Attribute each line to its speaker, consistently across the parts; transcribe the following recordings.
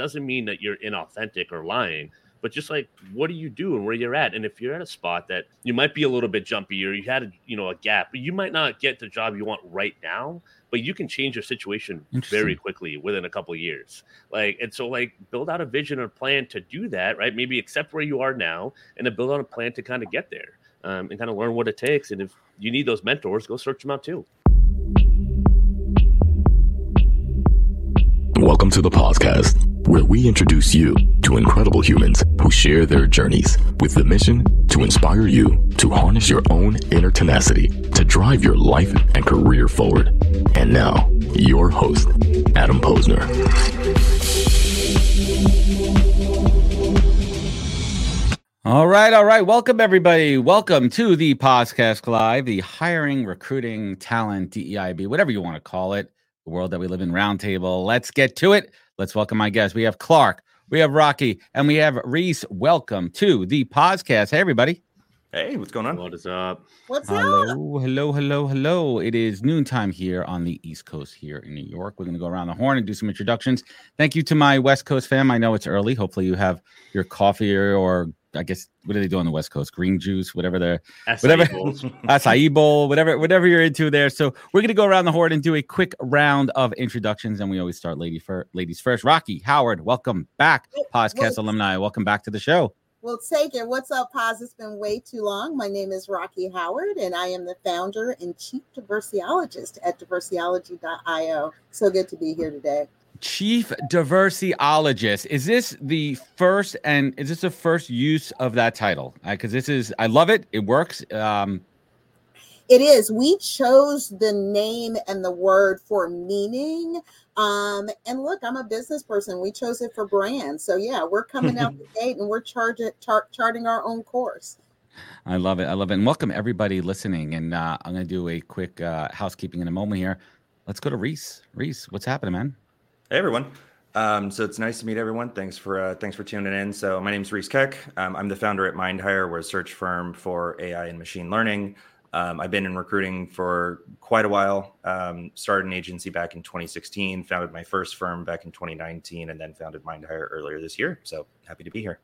Speaker 1: doesn't mean that you're inauthentic or lying but just like what do you do and where you're at? And if you're at a spot that you might be a little bit jumpy or you had a, you know a gap but you might not get the job you want right now but you can change your situation very quickly within a couple years. Like and so like build out a vision or plan to do that right? Maybe accept where you are now and then build out a plan to kind of get there um, and kind of learn what it takes. And if you need those mentors go search them out too.
Speaker 2: Welcome to the POZcast, where we introduce you to incredible humans who share their journeys with the mission to inspire you to harness your own inner tenacity to drive your life and career forward. And now, your host, Adam Posner.
Speaker 3: All right, all right. Welcome, everybody. Welcome to the POZcast Live, the hiring, recruiting, talent, DEIB, whatever you want to call it the world that we live in roundtable. Let's get to it. Let's welcome my guests. We have Clark, we have Rocki, and we have Reice. Welcome to the POZcast. Hey, everybody.
Speaker 4: Hey, what's going on?
Speaker 1: What is up?
Speaker 5: What's
Speaker 3: hello,
Speaker 5: up?
Speaker 3: Hello, hello, hello. Hello. It is noontime here on the East Coast here in New York. We're going to go around the horn and do some introductions. Thank you to my West Coast fam. I know it's early. Hopefully, you have your coffee or, or I guess what do they do on the West Coast? Green juice, whatever they're
Speaker 1: Acai
Speaker 3: whatever
Speaker 1: bowls.
Speaker 3: acai bowl, whatever, whatever you're into there. So we're gonna go around the horn and do a quick round of introductions, and we always start lady for ladies first. Rocki Howard, welcome back, POZcast
Speaker 5: Well-
Speaker 3: alumni. Welcome back to the show.
Speaker 5: Well, take it. What's up, Paz? It's been way too long. My name is Rocki Howard, and I am the founder and chief diversiologist at diversiology.io. So good to be here today.
Speaker 3: Chief diversiologist. Is this the first and is this the first use of that title? Because this is, I love it. It works. Um,
Speaker 5: It is. We chose the name and the word for meaning. Um, and look, I'm a business person. We chose it for brand. So yeah, we're coming out the gate and we're charging, char- charting our own course.
Speaker 3: I love it. I love it. And welcome everybody listening. And uh, I'm going to do a quick uh, housekeeping in a moment here. Let's go to Reice. Reice, what's happening, man?
Speaker 4: Hey, everyone. Um, so it's nice to meet everyone. Thanks for uh, thanks for tuning in. So my name is Reice Keck. Um, I'm the founder at MindHire. We're a search firm for AI and machine learning. Um, I've been in recruiting for quite a while. Um, started an agency back in 2016. Founded my first firm back in 2019, and then founded MindHire earlier this year. So happy to be here.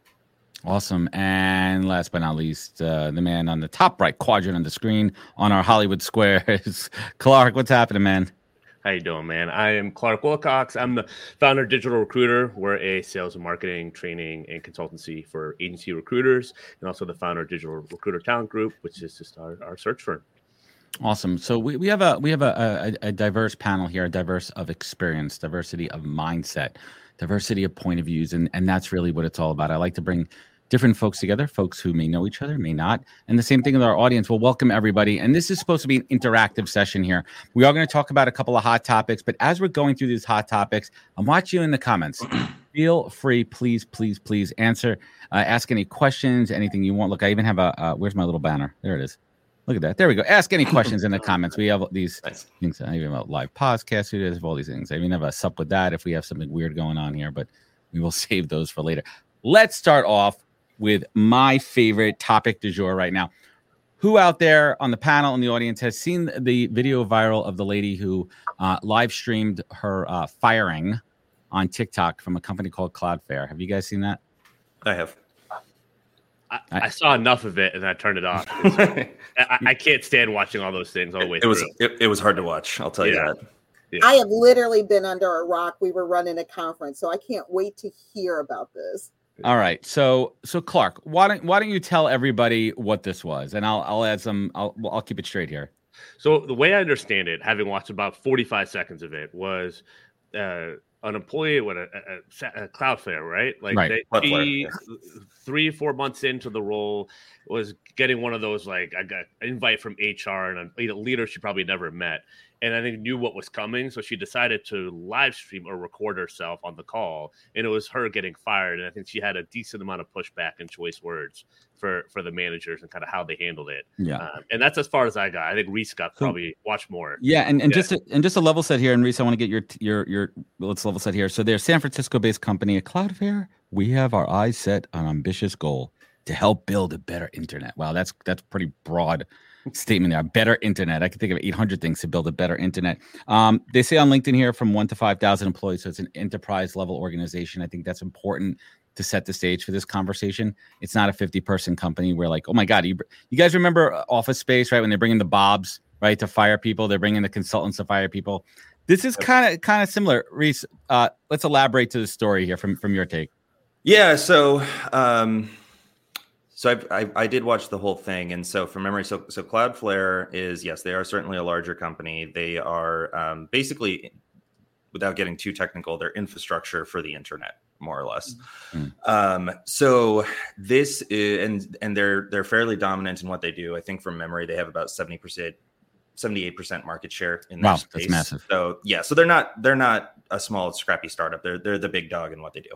Speaker 3: Awesome. And last but not least, uh, the man on the top right quadrant on the screen on our Hollywood squares. Clark, what's happening, man?
Speaker 1: How you doing, man? I am Clark Willcox. I'm the founder of Digital Recruiter. We're a sales and marketing, training, and consultancy for agency recruiters, and also the founder of Digital Recruiter Talent Group, which is just our, our search firm.
Speaker 3: Awesome. So we, we have a we have a, a, a diverse panel here, diverse of experience, diversity of mindset, diversity of point of views, and and that's really what it's all about. I like to bring different folks together, folks who may know each other, may not, and the same thing with our audience. Well, welcome everybody, and this is supposed to be an interactive session here. We are going to talk about a couple of hot topics, but as we're going through these hot topics, I'm watching you in the comments. Feel free, please, please, please answer, uh, ask any questions, anything you want. Look, I even have a uh, where's my little banner? There it is. Look at that. There we go. Ask any questions in the comments. We have these
Speaker 4: Nice.
Speaker 3: things. I even have a live podcast. We have all these things. I even have a sup with that if we have something weird going on here, but we will save those for later. Let's start off with my favorite topic du jour right now. Who out there on the panel in the audience has seen the video viral of the lady who uh, live streamed her uh, firing on TikTok from a company called Cloudflare? Have you guys seen that?
Speaker 4: I have.
Speaker 1: I,
Speaker 3: I-
Speaker 1: I saw enough of it and I turned it off. I, I can't stand watching all those things all the way
Speaker 4: it was
Speaker 1: through.
Speaker 4: it, it was hard to watch. I'll tell you
Speaker 1: Yeah.
Speaker 4: that.
Speaker 5: I have literally been under a rock. We were running a conference, so I can't wait to hear about this.
Speaker 3: All right. So so Clark, why don't why don't you tell everybody what this was, and I'll I'll add some. I'll I'll keep it straight here.
Speaker 1: So the way I understand it, having watched about 45 seconds of it, was uh, an employee with a, a, a Cloudflare, right? Like
Speaker 3: Right.
Speaker 1: they, he,
Speaker 4: yeah.
Speaker 1: three, four months into the role, was getting one of those like I got an invite from HR and a, a leader she probably never met, and I think knew what was coming, so she decided to live stream or record herself on the call, and it was her getting fired, and I think she had a decent amount of pushback and choice words for for the managers and kind of how they handled it.
Speaker 3: Yeah.
Speaker 1: Um, and that's as far as I got. I think Reice got
Speaker 3: So-
Speaker 1: probably watch more.
Speaker 3: Yeah, and, and
Speaker 1: Yeah.
Speaker 3: just to, and just a level set here, and Reice, I want to get your your your let's level set here. So they're a San Francisco based company at Cloudflare. We have our eyes set on ambitious goal to help build a better internet. Wow, that's that's pretty broad statement there. Better internet. I can think of 800 things to build a better internet. Um, they say on LinkedIn here from one to 5,000 employees. So it's an enterprise level organization. I think that's important to set the stage for this conversation. It's not a 50 person company where like, oh my God, you, you guys remember office space, right? When they're bringing the Bobs, right, to fire people, they're bringing the consultants to fire people. This is kind of kind of similar. Reice, uh, let's elaborate to the story here from from your take.
Speaker 4: Yeah. So, um, so I, I, I did watch the whole thing, and so from memory, so so Cloudflare is yes, they are certainly a larger company. They are um, basically, without getting too technical, their infrastructure for the internet, more or less. Mm-hmm. Um, so this is, and and they're they're fairly dominant in what they do. I think from memory, they have about seventy percent 78% market share in
Speaker 3: wow, space. That's massive.
Speaker 4: So yeah, so they're not they're not a small scrappy startup. They're they're the big dog in what they do.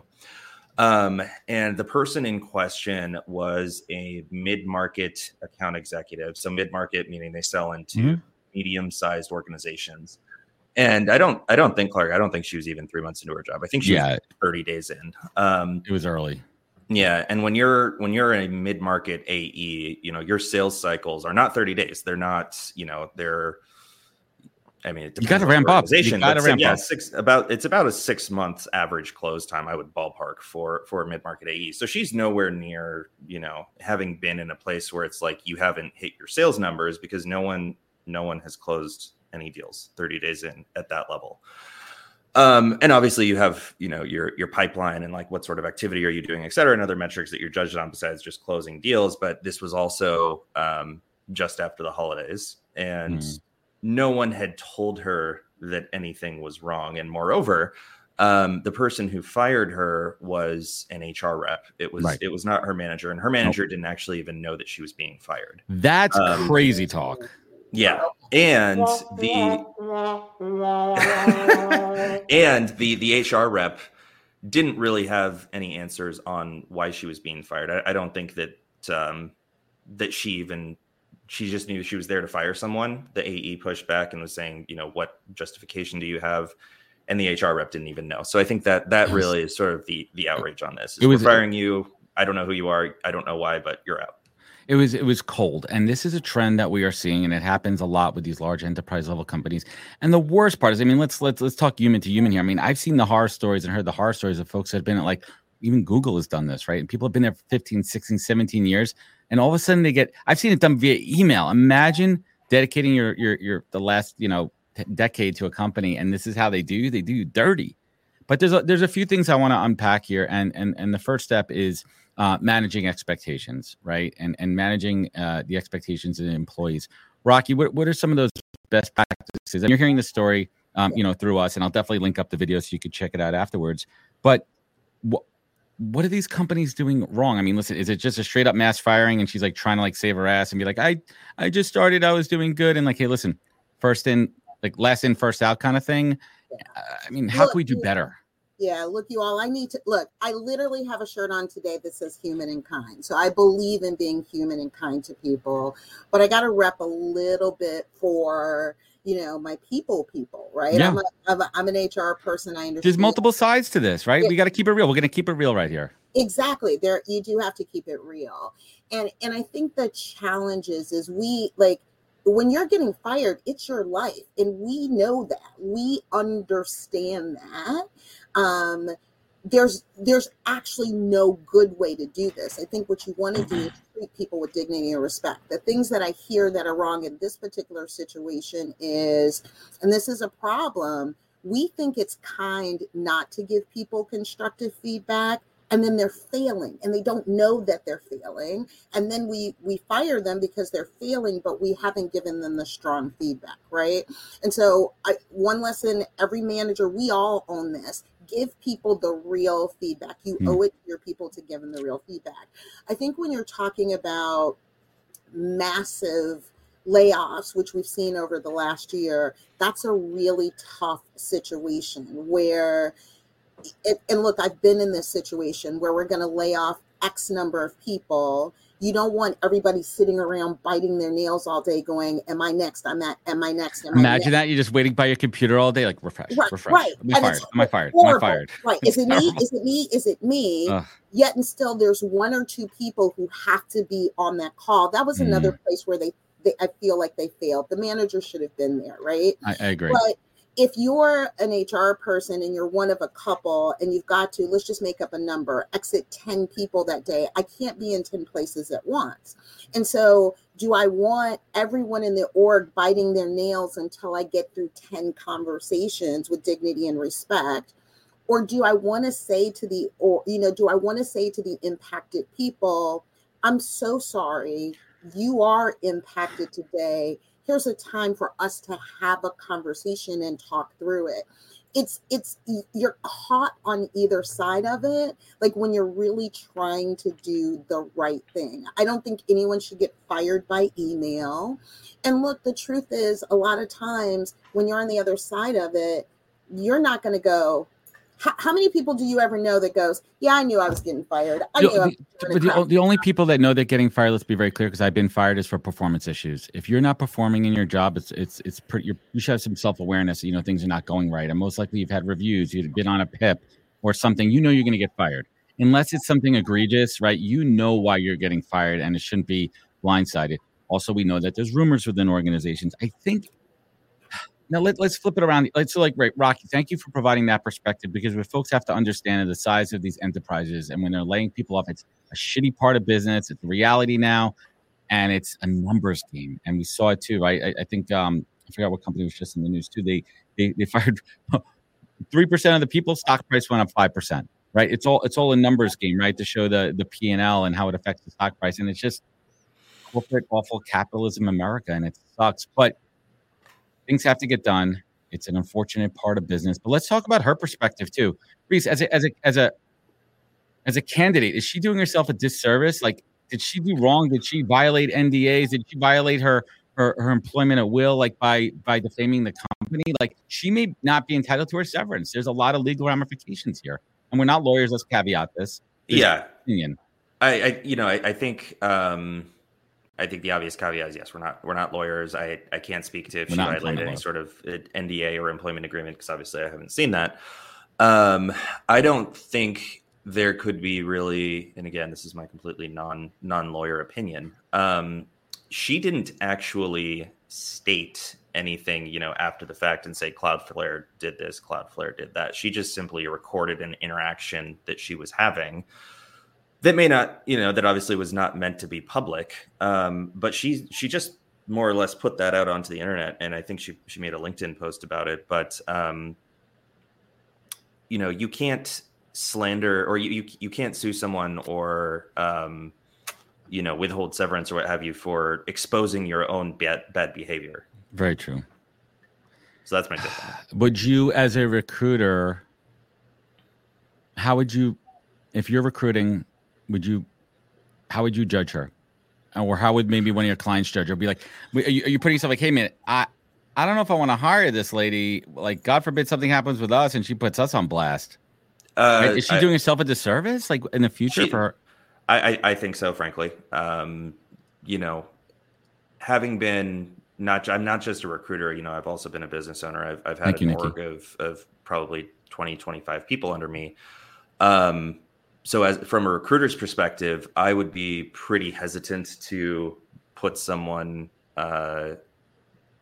Speaker 4: Um, and the person in question was a mid-market account executive. So mid-market meaning they sell into mm-hmm. medium-sized organizations. And I don't I don't think Clark, I don't think she was even three months into her job. I think she yeah. was 30 days in. Um
Speaker 3: it was early.
Speaker 4: Yeah, and when you're when you're a mid market AE, you know your sales cycles are not 30 days. They're not, you know, they're. I mean,
Speaker 3: you got to ramp up. You got to ramp
Speaker 4: yeah,
Speaker 3: up.
Speaker 4: Six about it's about a six months average close time. I would ballpark for for a mid market AE. So she's nowhere near, you know, having been in a place where it's like you haven't hit your sales numbers because no one no one has closed any deals 30 days in at that level. Um, and obviously you have, you know, your your pipeline and like what sort of activity are you doing, et cetera, and other metrics that you're judged on besides just closing deals. But this was also um, just after the holidays, and mm. No one had told her that anything was wrong. And moreover, um, the person who fired her was an HR rep. It was right. it was not her manager, and her manager nope. didn't actually even know that she was being fired.
Speaker 3: That's um, crazy talk.
Speaker 4: Yeah, and the and the the HR rep didn't really have any answers on why she was being fired. I, I don't think that um, that she even she just knew she was there to fire someone. The AE pushed back and was saying, you know, what justification do you have? And the HR rep didn't even know. So I think that that really is sort of the the outrage on this. Is it was firing you. I don't know who you are. I don't know why, but you're out
Speaker 3: it was it was cold and this is a trend that we are seeing and it happens a lot with these large enterprise level companies and the worst part is i mean let's let's let's talk human to human here i mean i've seen the horror stories and heard the horror stories of folks that have been at like even google has done this right and people have been there for 15 16 17 years and all of a sudden they get i've seen it done via email imagine dedicating your your your the last you know decade to a company and this is how they do they do dirty but there's a, there's a few things i want to unpack here and and and the first step is uh, managing expectations, right? And and managing uh, the expectations of the employees. Rocki, what, what are some of those best practices? And you're hearing the story, um, you know, through us, and I'll definitely link up the video so you could check it out afterwards. But what what are these companies doing wrong? I mean, listen, is it just a straight up mass firing and she's like trying to like save her ass and be like, I I just started, I was doing good, and like, hey, listen, first in, like last in, first out kind of thing. Uh, I mean, how can we do better?
Speaker 5: Yeah, look, you all, I need to look. I literally have a shirt on today that says human and kind. So I believe in being human and kind to people, but I got to rep a little bit for, you know, my people, people, right? Yeah. I'm, a, I'm, a, I'm an HR person. I understand.
Speaker 3: There's multiple sides to this, right? Yeah. We got to keep it real. We're going to keep it real right here.
Speaker 5: Exactly. There, you do have to keep it real. And, and I think the challenge is, is we like, when you're getting fired, it's your life. And we know that. We understand that um, there's there's actually no good way to do this. I think what you want to do is treat people with dignity and respect. The things that I hear that are wrong in this particular situation is, and this is a problem, we think it's kind not to give people constructive feedback and then they're failing and they don't know that they're failing and then we we fire them because they're failing but we haven't given them the strong feedback right and so I, one lesson every manager we all own this give people the real feedback. You mm. owe it to your people to give them the real feedback. I think when you're talking about massive layoffs, which we've seen over the last year, that's a really tough situation where, it, and look, I've been in this situation where we're going to lay off X number of people you don't want everybody sitting around biting their nails all day going am i next? I'm at am i next? Am
Speaker 3: imagine
Speaker 5: I
Speaker 3: that you're just waiting by your computer all day like refresh right, refresh. right. am I fired? Am i fired? Am i fired?
Speaker 5: Right. Is it me? is it me? Is it me? Ugh. yet and still there's one or two people who have to be on that call. That was another mm. place where they they, I feel like they failed. The manager should have been there, right?
Speaker 3: I, I agree.
Speaker 5: But if you're an HR person and you're one of a couple and you've got to, let's just make up a number, exit 10 people that day, I can't be in 10 places at once. And so, do I want everyone in the org biting their nails until I get through 10 conversations with dignity and respect? Or do I want to say to the, or, you know, do I want to say to the impacted people, I'm so sorry, you are impacted today here's a time for us to have a conversation and talk through it. It's it's you're caught on either side of it like when you're really trying to do the right thing. I don't think anyone should get fired by email. And look the truth is a lot of times when you're on the other side of it you're not going to go how, how, many people do you ever know that goes, yeah, I knew I was getting fired. I
Speaker 3: knew the, I the, the, only people that know they're getting fired, let's be very clear, because I've been fired is for performance issues. If you're not performing in your job, it's it's it's pretty. you should have some self awareness. You know things are not going right, and most likely you've had reviews, you've been on a PIP or something. You know you're going to get fired unless it's something egregious, right? You know why you're getting fired, and it shouldn't be blindsided. Also, we know that there's rumors within organizations. I think now let, let's flip it around. Let's like right, Rocki. Thank you for providing that perspective because what folks have to understand the size of these enterprises, and when they're laying people off, it's a shitty part of business. It's reality now, and it's a numbers game. And we saw it too, right? I, I think um, I forgot what company was just in the news too. They they, they fired three percent of the people. Stock price went up five percent. Right? It's all it's all a numbers game, right? To show the the P and L and how it affects the stock price, and it's just corporate awful capitalism America, and it sucks. But things have to get done. It's an unfortunate part of business. But let's talk about her perspective too. Reice, as a as a as a as a candidate, is she doing herself a disservice? Like, did she do wrong? Did she violate NDAs? Did she violate her her, her employment at will, like by by defaming the company? Like, she may not be entitled to her severance. There's a lot of legal ramifications here, and we're not lawyers. Let's caveat this.
Speaker 4: There's yeah, opinion. I, I, you know, I, I think um, I think the obvious caveat is yes, we're not we're not lawyers. I I can't speak to if we're she violated any sort of uh, NDA or employment agreement because obviously I haven't seen that. Um, I don't think there could be really, and again, this is my completely non non lawyer opinion. Um, she didn't actually state anything, you know, after the fact and say Cloudflare did this, Cloudflare did that. She just simply recorded an interaction that she was having that may not, you know, that obviously was not meant to be public. Um, but she she just more or less put that out onto the internet, and I think she she made a LinkedIn post about it. But um, you know, you can't slander or you you, you can't sue someone or um, you know withhold severance or what have you for exposing your own bad bad behavior.
Speaker 3: Very true.
Speaker 4: So that's my difference.
Speaker 3: Would you, as a recruiter, how would you, if you're recruiting would you how would you judge her? Or how would maybe one of your clients judge her? Be like are you, are you putting yourself like hey man i i don't know if i want to hire this lady. Like god forbid something happens with us and she puts us on blast. Uh, right? is she I, doing herself a disservice like in the future she, for her?
Speaker 4: I, I, I think so frankly. Um you know having been not i'm not just a recruiter you know i've also been a business owner. I've, I've had Thank an you, org of of probably 20 25 people under me. Um so as from a recruiter's perspective, I would be pretty hesitant to put someone uh,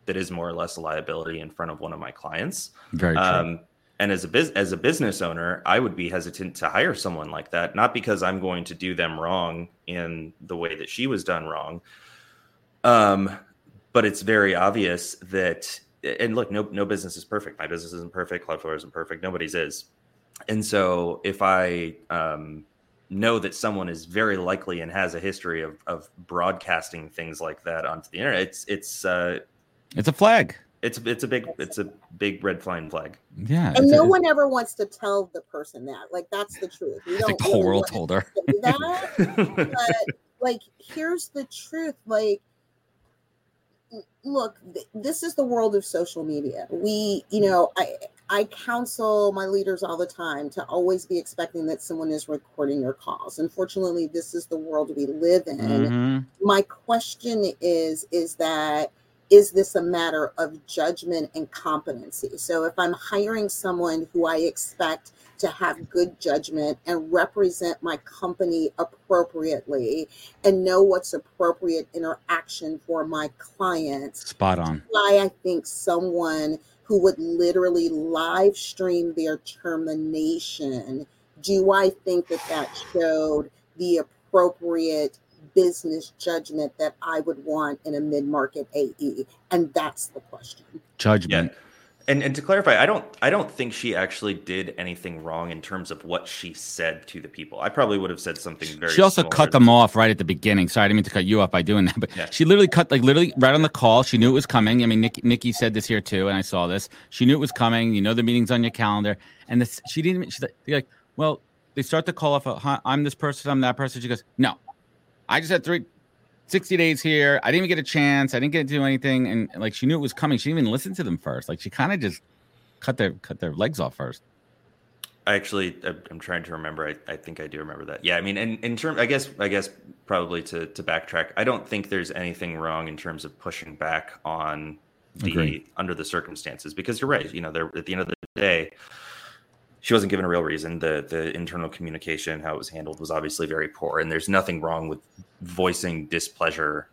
Speaker 4: that is more or less a liability in front of one of my clients.
Speaker 3: Very true. Um,
Speaker 4: and as a biz- as a business owner, I would be hesitant to hire someone like that, not because I'm going to do them wrong in the way that she was done wrong. Um, but it's very obvious that, and look, no no business is perfect. My business isn't perfect. Cloudflare isn't perfect. Nobody's is and so if I um, know that someone is very likely and has a history of, of broadcasting things like that onto the internet, it's it's uh,
Speaker 3: it's a flag.
Speaker 4: It's it's a big it's a big red flying flag.
Speaker 3: Yeah,
Speaker 5: and no a, one ever wants to tell the person that. Like that's the truth.
Speaker 3: We don't. The whole world told her
Speaker 5: that. but like, here's the truth. Like, look, th- this is the world of social media. We, you know, I I counsel my leaders all the time to always be expecting that someone is recording your calls. Unfortunately, this is the world we live in. Mm-hmm. My question is is that is this a matter of judgment and competency? So if I'm hiring someone who I expect to have good judgment and represent my company appropriately and know what's appropriate interaction for my clients.
Speaker 3: Spot on.
Speaker 5: Why I think someone who would literally live stream their termination, do I think that that showed the appropriate business judgment that I would want in a mid market AE? And that's the question.
Speaker 3: Judgment.
Speaker 4: Yeah. And, and to clarify, I don't I don't think she actually did anything wrong in terms of what she said to the people. I probably would have said something very.
Speaker 3: She also cut them off right at the beginning. Sorry, I didn't mean to cut you off by doing that, but yeah. she literally cut like literally right on the call. She knew it was coming. I mean, Nikki, Nikki said this here too, and I saw this. She knew it was coming. You know, the meeting's on your calendar, and this she didn't. Even she's like, well, they start the call off. Uh, I'm this person. I'm that person. She goes, no, I just had three 60 days here. I didn't even get a chance. I didn't get to do anything. And like she knew it was coming. She didn't even listen to them first. Like she kind of just cut their cut their legs off first.
Speaker 4: I actually I'm trying to remember. I, I think I do remember that. Yeah, I mean in, in terms I guess I guess probably to to backtrack, I don't think there's anything wrong in terms of pushing back on the Agreed. under the circumstances because you're right. You know, they're at the end of the day, she wasn't given a real reason. The the internal communication, how it was handled, was obviously very poor, and there's nothing wrong with voicing displeasure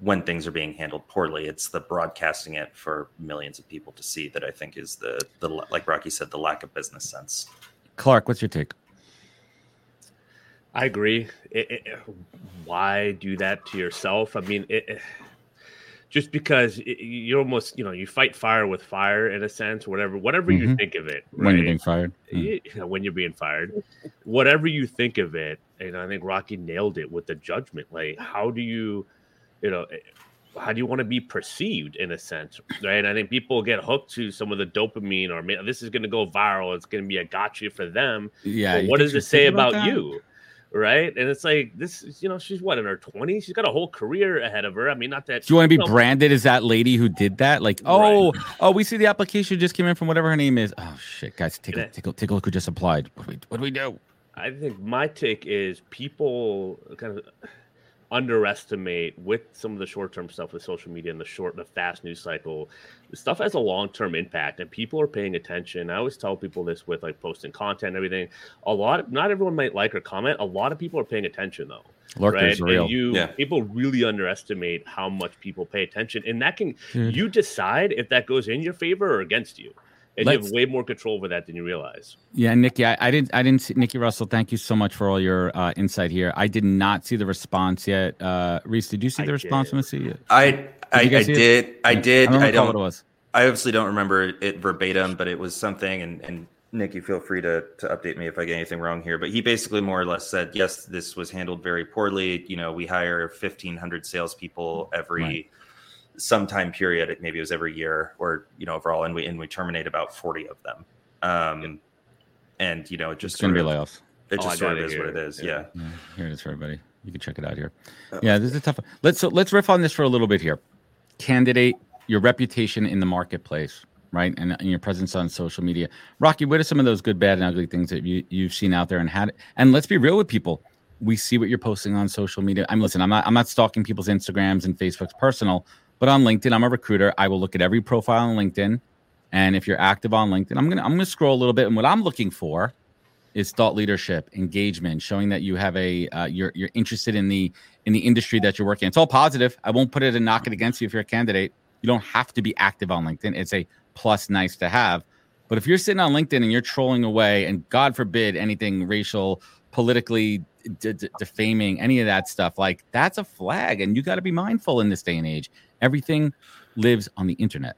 Speaker 4: when things are being handled poorly. It's the broadcasting it for millions of people to see that I think is the the like Rocki said, the lack of business sense.
Speaker 3: Clark, what's your take?
Speaker 1: I agree. It, it, why do that to yourself? I mean, it, just because you almost you know you fight fire with fire in a sense whatever whatever mm-hmm. you think of it
Speaker 3: right? when you're being fired
Speaker 1: you, when you're being fired. Whatever you think of it and i think rocki nailed it with the judgment like how do you you know how do you want to be perceived in a sense right? I think people get hooked to some of the dopamine or this is going to go viral it's going to be a gotcha for them.
Speaker 3: Yeah
Speaker 1: what does it say about, about you right? And it's like this, is, you know, she's what in her 20s. She's got a whole career ahead of her. I mean, not that.
Speaker 3: Do you want to be branded as that lady who did that? Like, oh, right. oh, we see the application just came in from whatever her name is. Oh shit, guys, take a, take a, take a look who just applied. What do we, what do we do?
Speaker 1: I think my take is people kind of underestimate with some of the short-term stuff with social media and the short the fast news cycle stuff has a long-term impact and people are paying attention i always tell people this with like posting content and everything a lot of, not everyone might like or comment a lot of people are paying attention though
Speaker 3: Lurkers right?
Speaker 1: And you yeah. people really underestimate how much people pay attention and that can Dude. you decide if that goes in your favor or against you and Let's, you have way more control over that than you realize.
Speaker 3: Yeah, Nikki, I, I didn't, I didn't see Nikki Russell. Thank you so much for all your uh, insight here. I did not see the response yet. Uh, Reice, did you see the I response from the CEO?
Speaker 4: I, did I, I did, I did. I don't, I don't what it was. I obviously don't remember it verbatim, but it was something. And and Nikki, feel free to to update me if I get anything wrong here. But he basically more or less said, yes, this was handled very poorly. You know, we hire fifteen hundred salespeople every. Right some time period. Maybe it was every year or you know overall, and we and we terminate about forty of them. Um, and you know it just
Speaker 3: it's gonna be layoffs.
Speaker 4: It just oh, sort of is what it is. Yeah.
Speaker 3: yeah. Here it is for everybody. You can check it out here. Oh. Yeah, this is a tough. One. Let's so let's riff on this for a little bit here. Candidate, your reputation in the marketplace, right, and, and your presence on social media. Rocki, what are some of those good, bad, and ugly things that you you've seen out there and had? And let's be real with people. We see what you're posting on social media. I'm listen. I'm not. I'm not stalking people's Instagrams and Facebook's personal, but on LinkedIn, I'm a recruiter. I will look at every profile on LinkedIn. And if you're active on LinkedIn, I'm gonna I'm gonna scroll a little bit. And what I'm looking for is thought leadership, engagement, showing that you have a uh, you're you're interested in the in the industry that you're working. In. It's all positive. I won't put it and knock it against you if you're a candidate. You don't have to be active on LinkedIn. It's a plus, nice to have. But if you're sitting on LinkedIn and you're trolling away, and God forbid anything racial, politically d- d- defaming, any of that stuff, like that's a flag, and you got to be mindful in this day and age. Everything lives on the internet.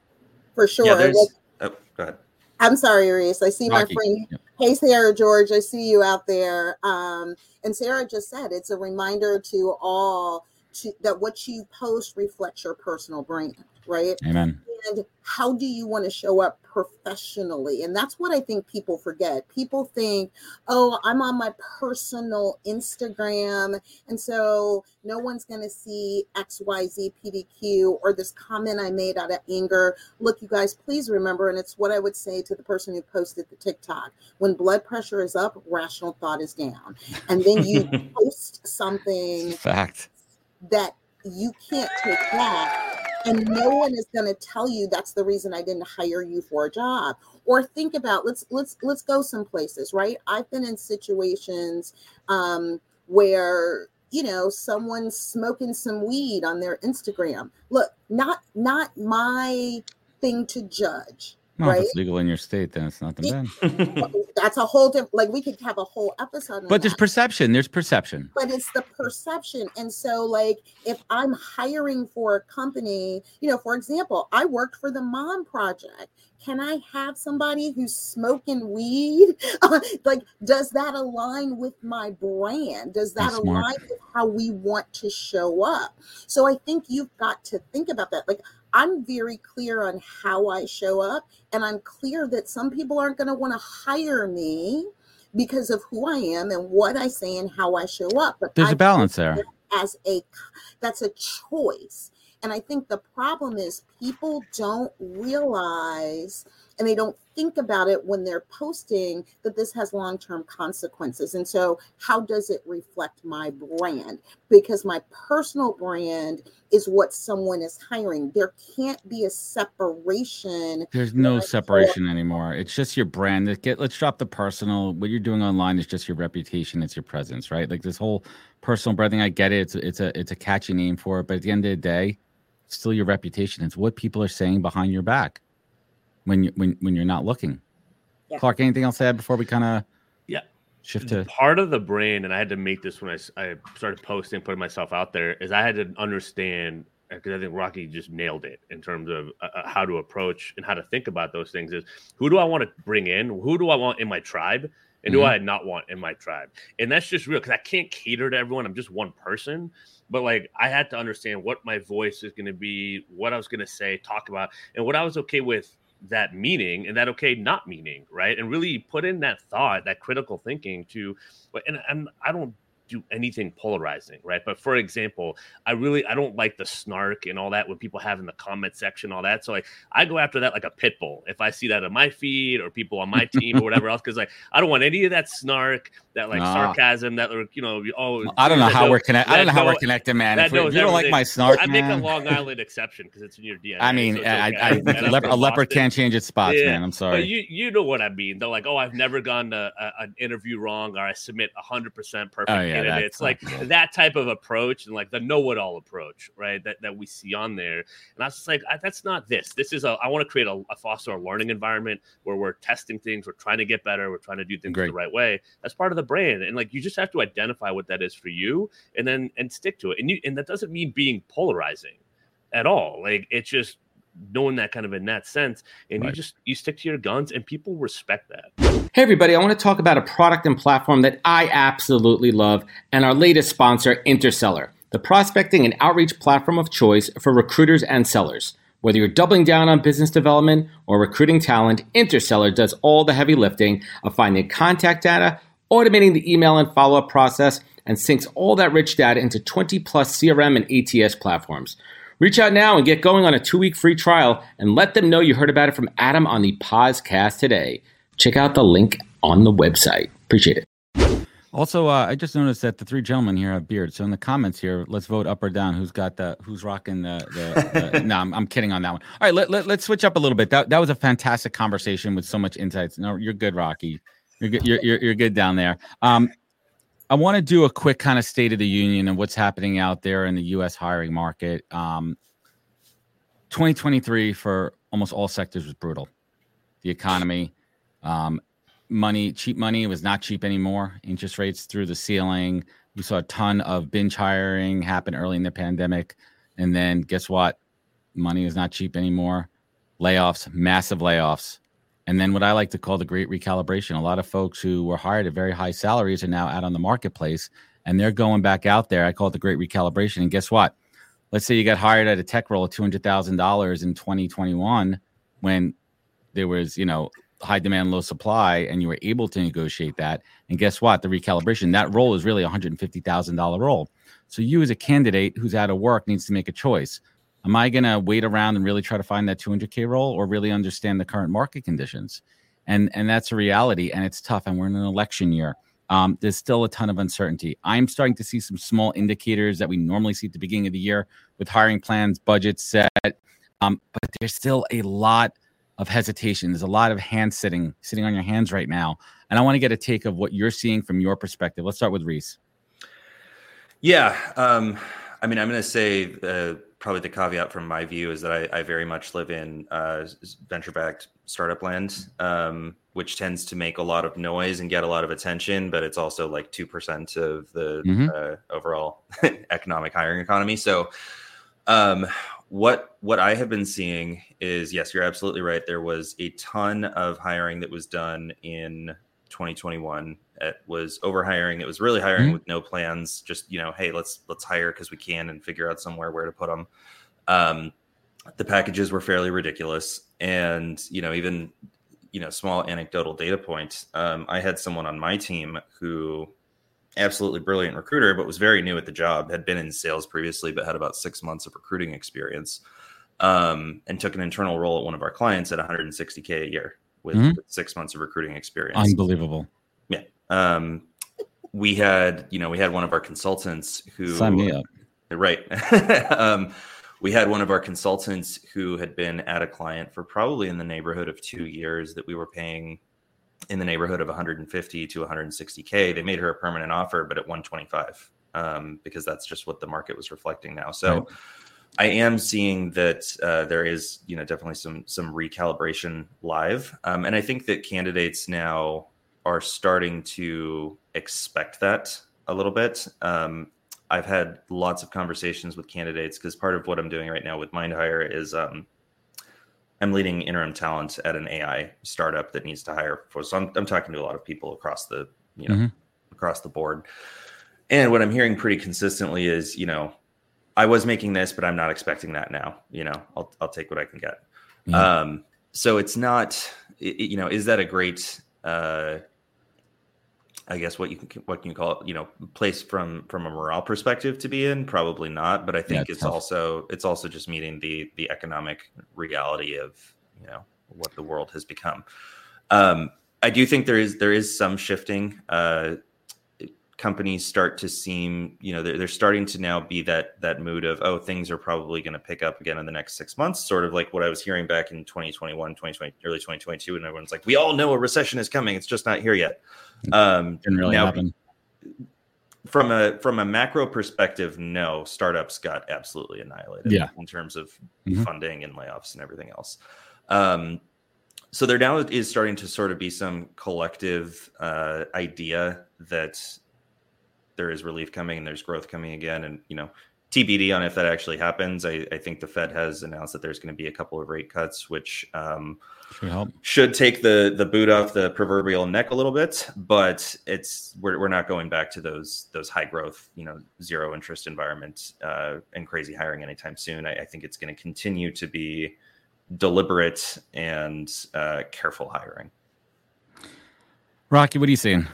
Speaker 5: For sure.
Speaker 4: Yeah, there's, oh, go ahead.
Speaker 5: I'm sorry, Reice. I see Rocki. my friend. Yep. Hey, Sarah George. I see you out there. Um, and Sarah just said it's a reminder to all to, that what you post reflects your personal brand, right?
Speaker 3: Amen.
Speaker 5: And how do you want to show up professionally? And that's what i think people forget. People think oh i'm on my personal instagram and so no one's going to see xyz pdq or this comment i made out of anger. Look you guys please remember and it's what i would say to the person who posted the tiktok when blood pressure is up rational thought is down. And then you post something
Speaker 3: fact.
Speaker 5: that you can't take back and no one is going to tell you that's the reason I didn't hire you for a job. Or think about let's let's let's go some places, right? I've been in situations um, where you know someone's smoking some weed on their Instagram. Look, not not my thing to judge
Speaker 3: Well,
Speaker 5: right?
Speaker 3: if it's legal in your state, then it's nothing bad.
Speaker 5: That's a whole different. Like we could have a whole episode.
Speaker 3: But there's
Speaker 5: that.
Speaker 3: perception. There's perception.
Speaker 5: but it's the perception. And so, like, if I'm hiring for a company, you know, for example, I worked for the Mom Project. Can I have somebody who's smoking weed? Uh, like, does that align with my brand? Does that
Speaker 3: That's smart.
Speaker 5: align with how we want to show up? So I think you've got to think about that. Like, I'm very clear on how I show up, and I'm clear that some people aren't going to want to hire me because of who I am and what I say and how I show up. But
Speaker 3: There's
Speaker 5: I
Speaker 3: a balance there.
Speaker 5: as a that's a choice. And I think the problem is people don't realize and they don't think about it when they're posting that this has long-term consequences. And so how does it reflect my brand? Because my personal brand is what someone is hiring. There can't be a separation
Speaker 3: There's no separation anymore. It's just your brand. Let get let's drop the personal. What you're doing online is just your reputation. It's your presence, right? Like this whole personal brand thing. I get it. It's it's a it's a catchy name for it, but at the end of the day, it's still your reputation. It's what people are saying behind your back when you when when you're not looking.
Speaker 5: Yeah.
Speaker 3: Clark, anything else to add before we kind of
Speaker 1: Yeah.
Speaker 3: shift to
Speaker 1: part of the brain, and I had to make this when I I started posting, putting myself out there, is I had to understand because I think Rocki just nailed it in terms of uh, uh, how to approach and how to think about those things. Is who do I want to bring in? Who do I want in my tribe? And do
Speaker 3: Mhm.
Speaker 1: I not want in my tribe? And that's just real because I can't cater to everyone. I'm just one person. But like I had to understand what my voice is going to be, what I was going to say, talk about, and what I was okay with that meaning and that okay not meaning, right? And really put in that thought, that critical thinking to, and, and I don't do anything polarizing, right? But for example, I really I don't like the snark and all that when people have in the comment section, all that. So like I go after that like a pit bull if I see that on my feed or people on my team or whatever else, because like I don't want any of that snark, that like
Speaker 3: Nah.
Speaker 1: sarcasm, that like you know, oh
Speaker 3: I don't know how we're connected. I don't know how we're connected, man. If, we- if you don't like my snark,
Speaker 1: I make a Long Island exception because it's in your DNA.
Speaker 3: I mean,
Speaker 1: so
Speaker 3: I,
Speaker 1: okay.
Speaker 3: I,
Speaker 1: And I'm
Speaker 3: a, leopard, a leopard can't change its spots,
Speaker 1: Yeah,
Speaker 3: man. I'm sorry.
Speaker 1: But you you know what I mean. They're like, oh, I've never gone to a, an interview wrong, or I submit hundred percent oh, perfect
Speaker 3: Oh, yeah, that's
Speaker 1: Like
Speaker 3: not good.
Speaker 1: that type of approach, and like the know-it-all approach, right? That that we see on there. And I was just like, I, that's not this. This is a. I want to create a, a foster a learning environment where we're testing things, we're trying to get better, we're trying to do things
Speaker 3: Great.
Speaker 1: the right way. That's part of the brand, and like you just have to identify what that is for you, and then and stick to it. And you and that doesn't mean being polarizing at all. Like it's just knowing that kind of in that sense and you just you stick to your guns and people respect that
Speaker 6: Hey, everybody, I want to talk about a product and platform that I absolutely love and our latest sponsor, Interseller, the prospecting and outreach platform of choice for recruiters and sellers. Whether you're doubling down on business development or recruiting talent, Interseller does all the heavy lifting of finding contact data, automating the email and follow up process, and syncs all that rich data into 20 plus CRM and ATS platforms. Reach out now and get going on a two week free trial and let them know you heard about it from Adam on the POZcast today. Check out the link on the website. Appreciate it.
Speaker 3: Also, uh, I just noticed that the three gentlemen here have beards. So in the comments here, let's vote up or down. Who's got the? Who's rocking the? the, the no, I'm, I'm kidding on that one. All right, let, let, let's switch up a little bit. That that was a fantastic conversation with so much insights. No, you're good, Rocki. You're good. You're you're, you're good down there. Um, I want to do a quick kind of state of the union of what's happening out there in the U.S. hiring market. Um, 2023 for almost all sectors was brutal. The economy, um, money, cheap money was not cheap anymore. Interest rates through the ceiling. We saw a ton of binge hiring happen early in the pandemic. And then guess what? Money is not cheap anymore. Layoffs, massive layoffs. And then what I like to call the great recalibration. A lot of folks who were hired at very high salaries are now out on the marketplace and they're going back out there. I call it the great recalibration. And guess what? Let's say you got hired at a tech role at $200,000 in 2021 when there was, you know, high demand, low supply, and you were able to negotiate that. And guess what? The recalibration, that role is really a $150,000 role. So you as a candidate who's out of work needs to make a choice. Am I going to wait around and really try to find that 200K role or really understand the current market conditions? And, and that's a reality and it's tough. And we're in an election year. um, there's still a ton of uncertainty. I'm starting to see some small indicators that we normally see at the beginning of the year with hiring plans, budgets set, um, but there's still a lot of hesitation. There's a lot of hand sitting, sitting on your hands right now. And I want to get a take of what you're seeing from your perspective. Let's start with Reice.
Speaker 4: Yeah. Um, I mean, I'm going to say uh, probably the caveat from my view is that I, I very much live in uh, venture backed startup land, um, which tends to make a lot of noise and get a lot of attention, but it's also like 2% of the mm-hmm. uh, overall economic hiring economy. So, um, what what I have been seeing is yes, you're absolutely right. There was a ton of hiring that was done in 2021 it was overhiring it was really hiring mm-hmm. with no plans just you know hey let's let's hire because we can and figure out somewhere where to put them um, the packages were fairly ridiculous and you know even you know small anecdotal data points um, i had someone on my team who absolutely brilliant recruiter but was very new at the job had been in sales previously but had about six months of recruiting experience um, and took an internal role at one of our clients at 160k a year with, mm-hmm. with six months of recruiting experience.
Speaker 3: Unbelievable.
Speaker 4: Um, we had, you know, we had one of our consultants who
Speaker 3: sign me up.
Speaker 4: Right. um, we had one of our consultants who had been at a client for probably in the neighborhood of two years that we were paying in the neighborhood of 150 to 160k. They made her a permanent offer, but at 125 um, because that's just what the market was reflecting now. So. Right I am seeing that uh, there is, you know, definitely some some recalibration live, um, and I think that candidates now are starting to expect that a little bit. Um, I've had lots of conversations with candidates because part of what I'm doing right now with MindHire is um, I'm leading interim talent at an AI startup that needs to hire for. So I'm, I'm talking to a lot of people across the, you know, mm-hmm. across the board. And what I'm hearing pretty consistently is, you know, I was making this, but I'm not expecting that now. You know, I'll I'll take what I can get. Mm-hmm. Um, so it's not, it, you know, is that a great, uh, I guess what you can what can you call it? You know, place from from a morale perspective to be in? Probably not. But I think yeah, it's tough. also it's also just meeting the the economic reality of you know what the world has become. Um, I do think there is there is some shifting. Uh, companies start to seem, you know, they're, they're starting to now be that that mood of, oh, things are probably going to pick up again in the next six months. Sort of like what I was hearing back in 2021, 2020, early 2022, and everyone's like, we all know a recession is coming. It's just not here yet. Um,
Speaker 3: Didn't really now, happen.
Speaker 4: From a from a macro perspective, no, startups got absolutely annihilated.
Speaker 3: Yeah.
Speaker 4: in terms of mm-hmm. funding and layoffs and everything else. Um, so there now is starting to sort of be some collective uh, idea that there is relief coming and there's growth coming again. And, you know, TBD on if that actually happens. I, I think the Fed has announced that there's going to be a couple of rate cuts, which um, should, should take the the boot off the proverbial neck a little bit. But it's we're, we're not going back to those those high growth, you know, zero interest environment uh, and crazy hiring anytime soon. I, I think it's going to continue to be deliberate and uh, careful hiring.
Speaker 3: Rocki, what are you seeing?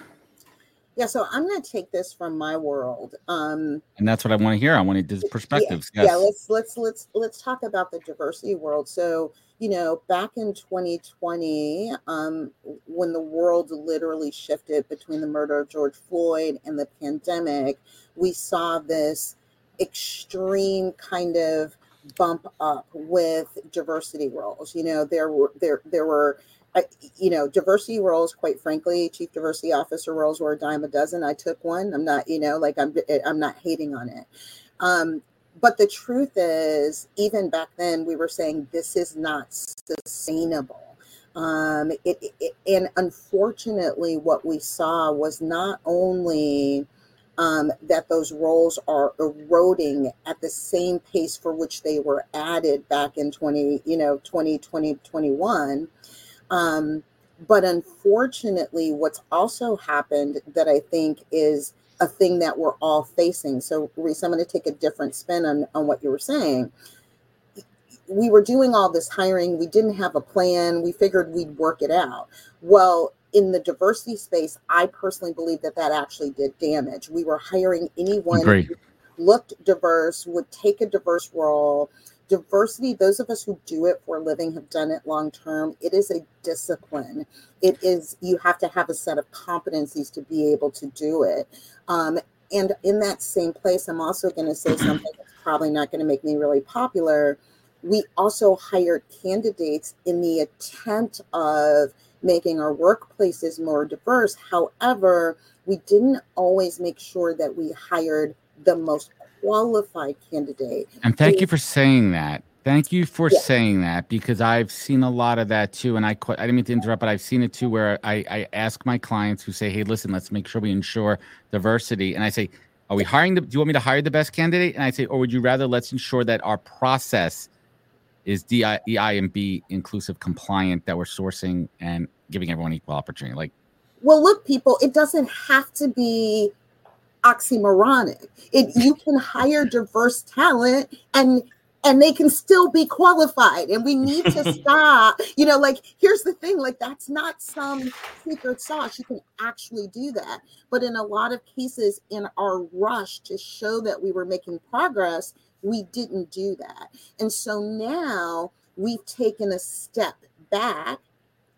Speaker 5: Yeah, so I'm going to take this from my world. Um,
Speaker 3: and that's what I want to hear. I want to perspectives.
Speaker 5: Yeah, yes. yeah, let's let's let's let's talk about the diversity world. So, you know, back in 2020, um, when the world literally shifted between the murder of George Floyd and the pandemic, we saw this extreme kind of bump up with diversity roles. You know, there were there there were You know, diversity roles, quite frankly, chief diversity officer roles were a dime a dozen. I took one. I'm not, you know, like I'm, I'm not hating on it. Um, but the truth is, even back then, we were saying this is not sustainable. Um, it, it, and unfortunately, what we saw was not only um, that those roles are eroding at the same pace for which they were added back in 20, you know, 2020, 2021 um, but unfortunately, what's also happened that I think is a thing that we're all facing. So, Reice, I'm going to take a different spin on, on what you were saying. We were doing all this hiring, we didn't have a plan, we figured we'd work it out. Well, in the diversity space, I personally believe that that actually did damage. We were hiring anyone who looked diverse, would take a diverse role, diversity, those of us who do it for a living have done it long term. It is a discipline. It is, you have to have a set of competencies to be able to do it. Um, and in that same place, I'm also going to say something that's probably not going to make me really popular. We also hired candidates in the attempt of making our workplaces more diverse. However, we didn't always make sure that we hired the most qualified candidate.
Speaker 3: And thank you for saying that. Thank you for yeah. saying that because I've seen a lot of that too. And I, I didn't mean to interrupt, but I've seen it too where I, I ask my clients who say, hey, listen, let's make sure we ensure diversity. And I say, are we hiring the, do you want me to hire the best candidate? And I say, or would you rather let's ensure that our process is DI, EI and B inclusive compliant, that we're sourcing and giving everyone equal opportunity? Like,
Speaker 5: well, look, people, it doesn't have to be oxymoronic. It you can hire diverse talent and and they can still be qualified and we need to stop you know like here's the thing like that's not some secret sauce. You can actually do that. But in a lot of cases in our rush to show that we were making progress we didn't do that. And so now we've taken a step back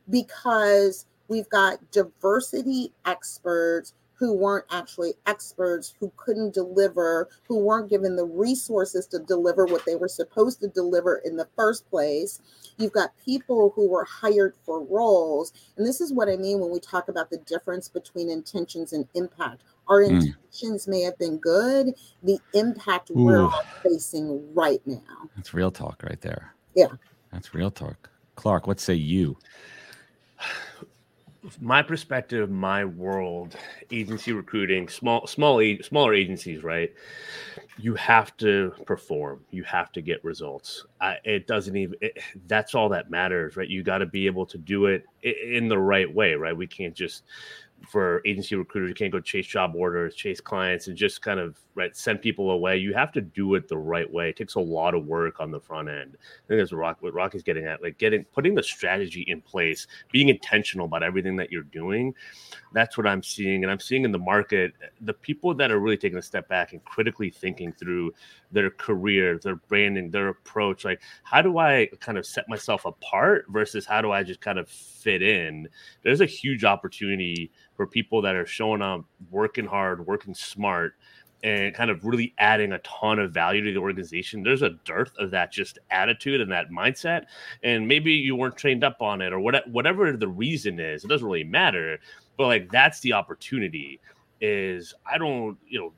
Speaker 5: because we've got diversity experts who weren't actually experts, who couldn't deliver, who weren't given the resources to deliver what they were supposed to deliver in the first place. You've got people who were hired for roles. And this is what I mean when we talk about the difference between intentions and impact. Our mm. intentions may have been good, the impact Ooh. we're facing right now.
Speaker 3: That's real talk right there.
Speaker 5: Yeah.
Speaker 3: That's real talk. Clark, what say you?
Speaker 1: My perspective, my world, agency recruiting, small, small, smaller agencies, right? You have to perform. You have to get results. I, it doesn't even. It, that's all that matters, right? You got to be able to do it in the right way, right? We can't just for agency recruiters, you can't go chase job orders, chase clients, and just kind of right send people away. You have to do it the right way. It takes a lot of work on the front end. I think that's what, Rock, what Rocki's getting at, like getting putting the strategy in place, being intentional about everything that you're doing. That's what I'm seeing, and I'm seeing in the market the people that are really taking a step back and critically thinking through their career, their branding, their approach. Like, how do I kind of set myself apart versus how do I just kind of fit in? There's a huge opportunity for people that are showing up, working hard, working smart, and kind of really adding a ton of value to the organization. There's a dearth of that just attitude and that mindset. And maybe you weren't trained up on it or whatever the reason is, it doesn't really matter. But like that's the opportunity is I don't, you know,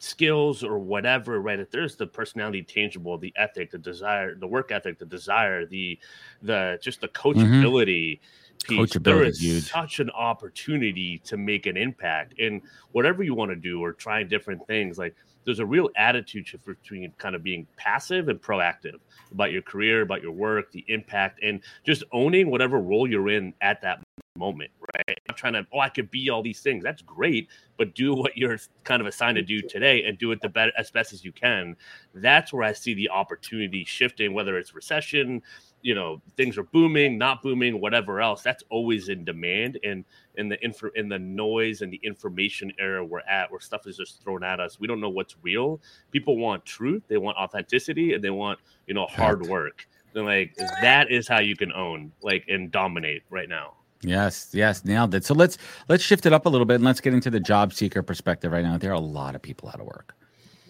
Speaker 1: skills or whatever, right? If there's the personality tangible, the ethic, the desire, the work ethic, the desire, the the just the mm-hmm. coachability mm-hmm. piece, there is such an opportunity to make an impact in whatever you want to do or trying different things. Like there's a real attitude shift between kind of being passive and proactive about your career, about your work, the impact, and just owning whatever role you're in at that moment, right? I'm trying to, oh, I could be all these things. That's great, but do what you're kind of assigned to do today and do it the best as best as you can. That's where I see the opportunity shifting, whether it's recession, you know, things are booming, not booming, whatever else. That's always in demand. And in the info in the noise and the information era we're at, where stuff is just thrown at us, we don't know what's real. People want truth, they want authenticity, and they want, you know, hard work. And like that is how you can own, like, and dominate right now.
Speaker 3: Yes, yes, nailed it. So let's let's shift it up a little bit and let's get into the job seeker perspective right now. There are a lot of people out of work.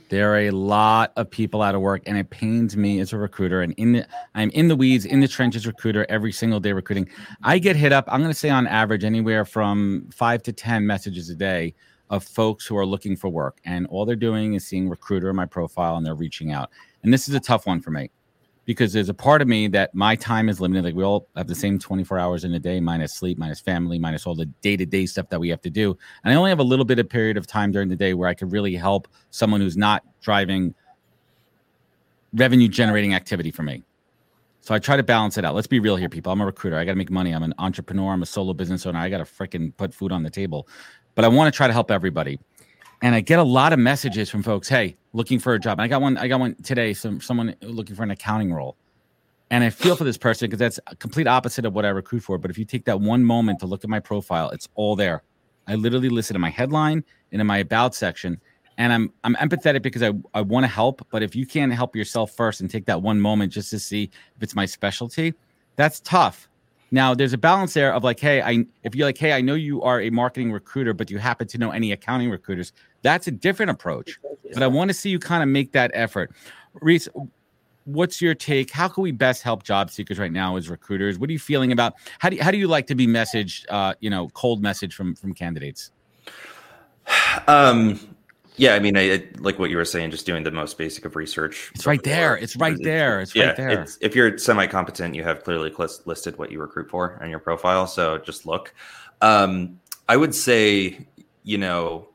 Speaker 3: There are a lot of people out of work, and it pains me as a recruiter. And in the, I'm in the weeds, in the trenches, recruiter every single day recruiting. I get hit up. I'm going to say on average anywhere from five to ten messages a day of folks who are looking for work, and all they're doing is seeing recruiter in my profile, and they're reaching out. And this is a tough one for me because there's a part of me that my time is limited. Like we all have the same 24 hours in a day, minus sleep, minus family, minus all the day to day stuff that we have to do. And I only have a little bit of period of time during the day where I could really help someone who's not driving revenue generating activity for me. So I try to balance it out. Let's be real here, people. I'm a recruiter. I got to make money. I'm an entrepreneur. I'm a solo business owner. I got to freaking put food on the table. But I want to try to help everybody and I get a lot of messages from folks, hey, looking for a job. And I got one, I got one today, some someone looking for an accounting role. And I feel for this person because that's complete opposite of what I recruit for. But if you take that one moment to look at my profile, it's all there. I literally listed in my headline and in my about section. and I'm I'm empathetic because I, I want to help, but if you can't help yourself first and take that one moment just to see if it's my specialty, that's tough. Now there's a balance there of like, hey, I if you're like, hey, I know you are a marketing recruiter, but you happen to know any accounting recruiters, that's a different approach. But I want to see you kind of make that effort. Reice, what's your take? How can we best help job seekers right now as recruiters? What are you feeling about? How do you, how do you like to be messaged? Uh, you know, cold message from from candidates.
Speaker 4: Um, yeah, I mean, I, I, like what you were saying, just doing the most basic of research.
Speaker 3: It's right there. It's right there. It's
Speaker 4: yeah,
Speaker 3: right there.
Speaker 4: It's, if you're semi-competent, you have clearly listed what you recruit for on your profile. So just look. Um, I would say, you know,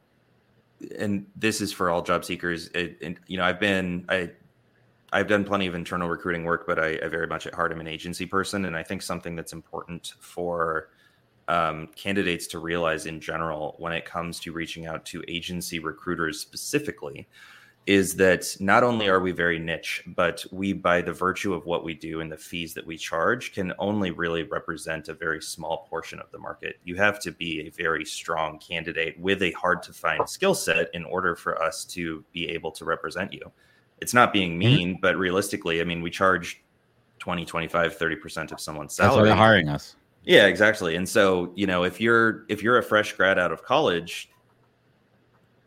Speaker 4: and this is for all job seekers. It, you know, I've been I I've done plenty of internal recruiting work, but I, I, very much at heart am an agency person, and I think something that's important for um, candidates to realize in general when it comes to reaching out to agency recruiters specifically is that not only are we very niche, but we, by the virtue of what we do and the fees that we charge, can only really represent a very small portion of the market. You have to be a very strong candidate with a hard to find skill set in order for us to be able to represent you it's not being mm-hmm. mean, but realistically, I mean, we charge 20, 25, 30% of someone's salary.
Speaker 3: That's why they're hiring us.
Speaker 4: Yeah, exactly. And so, you know, if you're if you're a fresh grad out of college,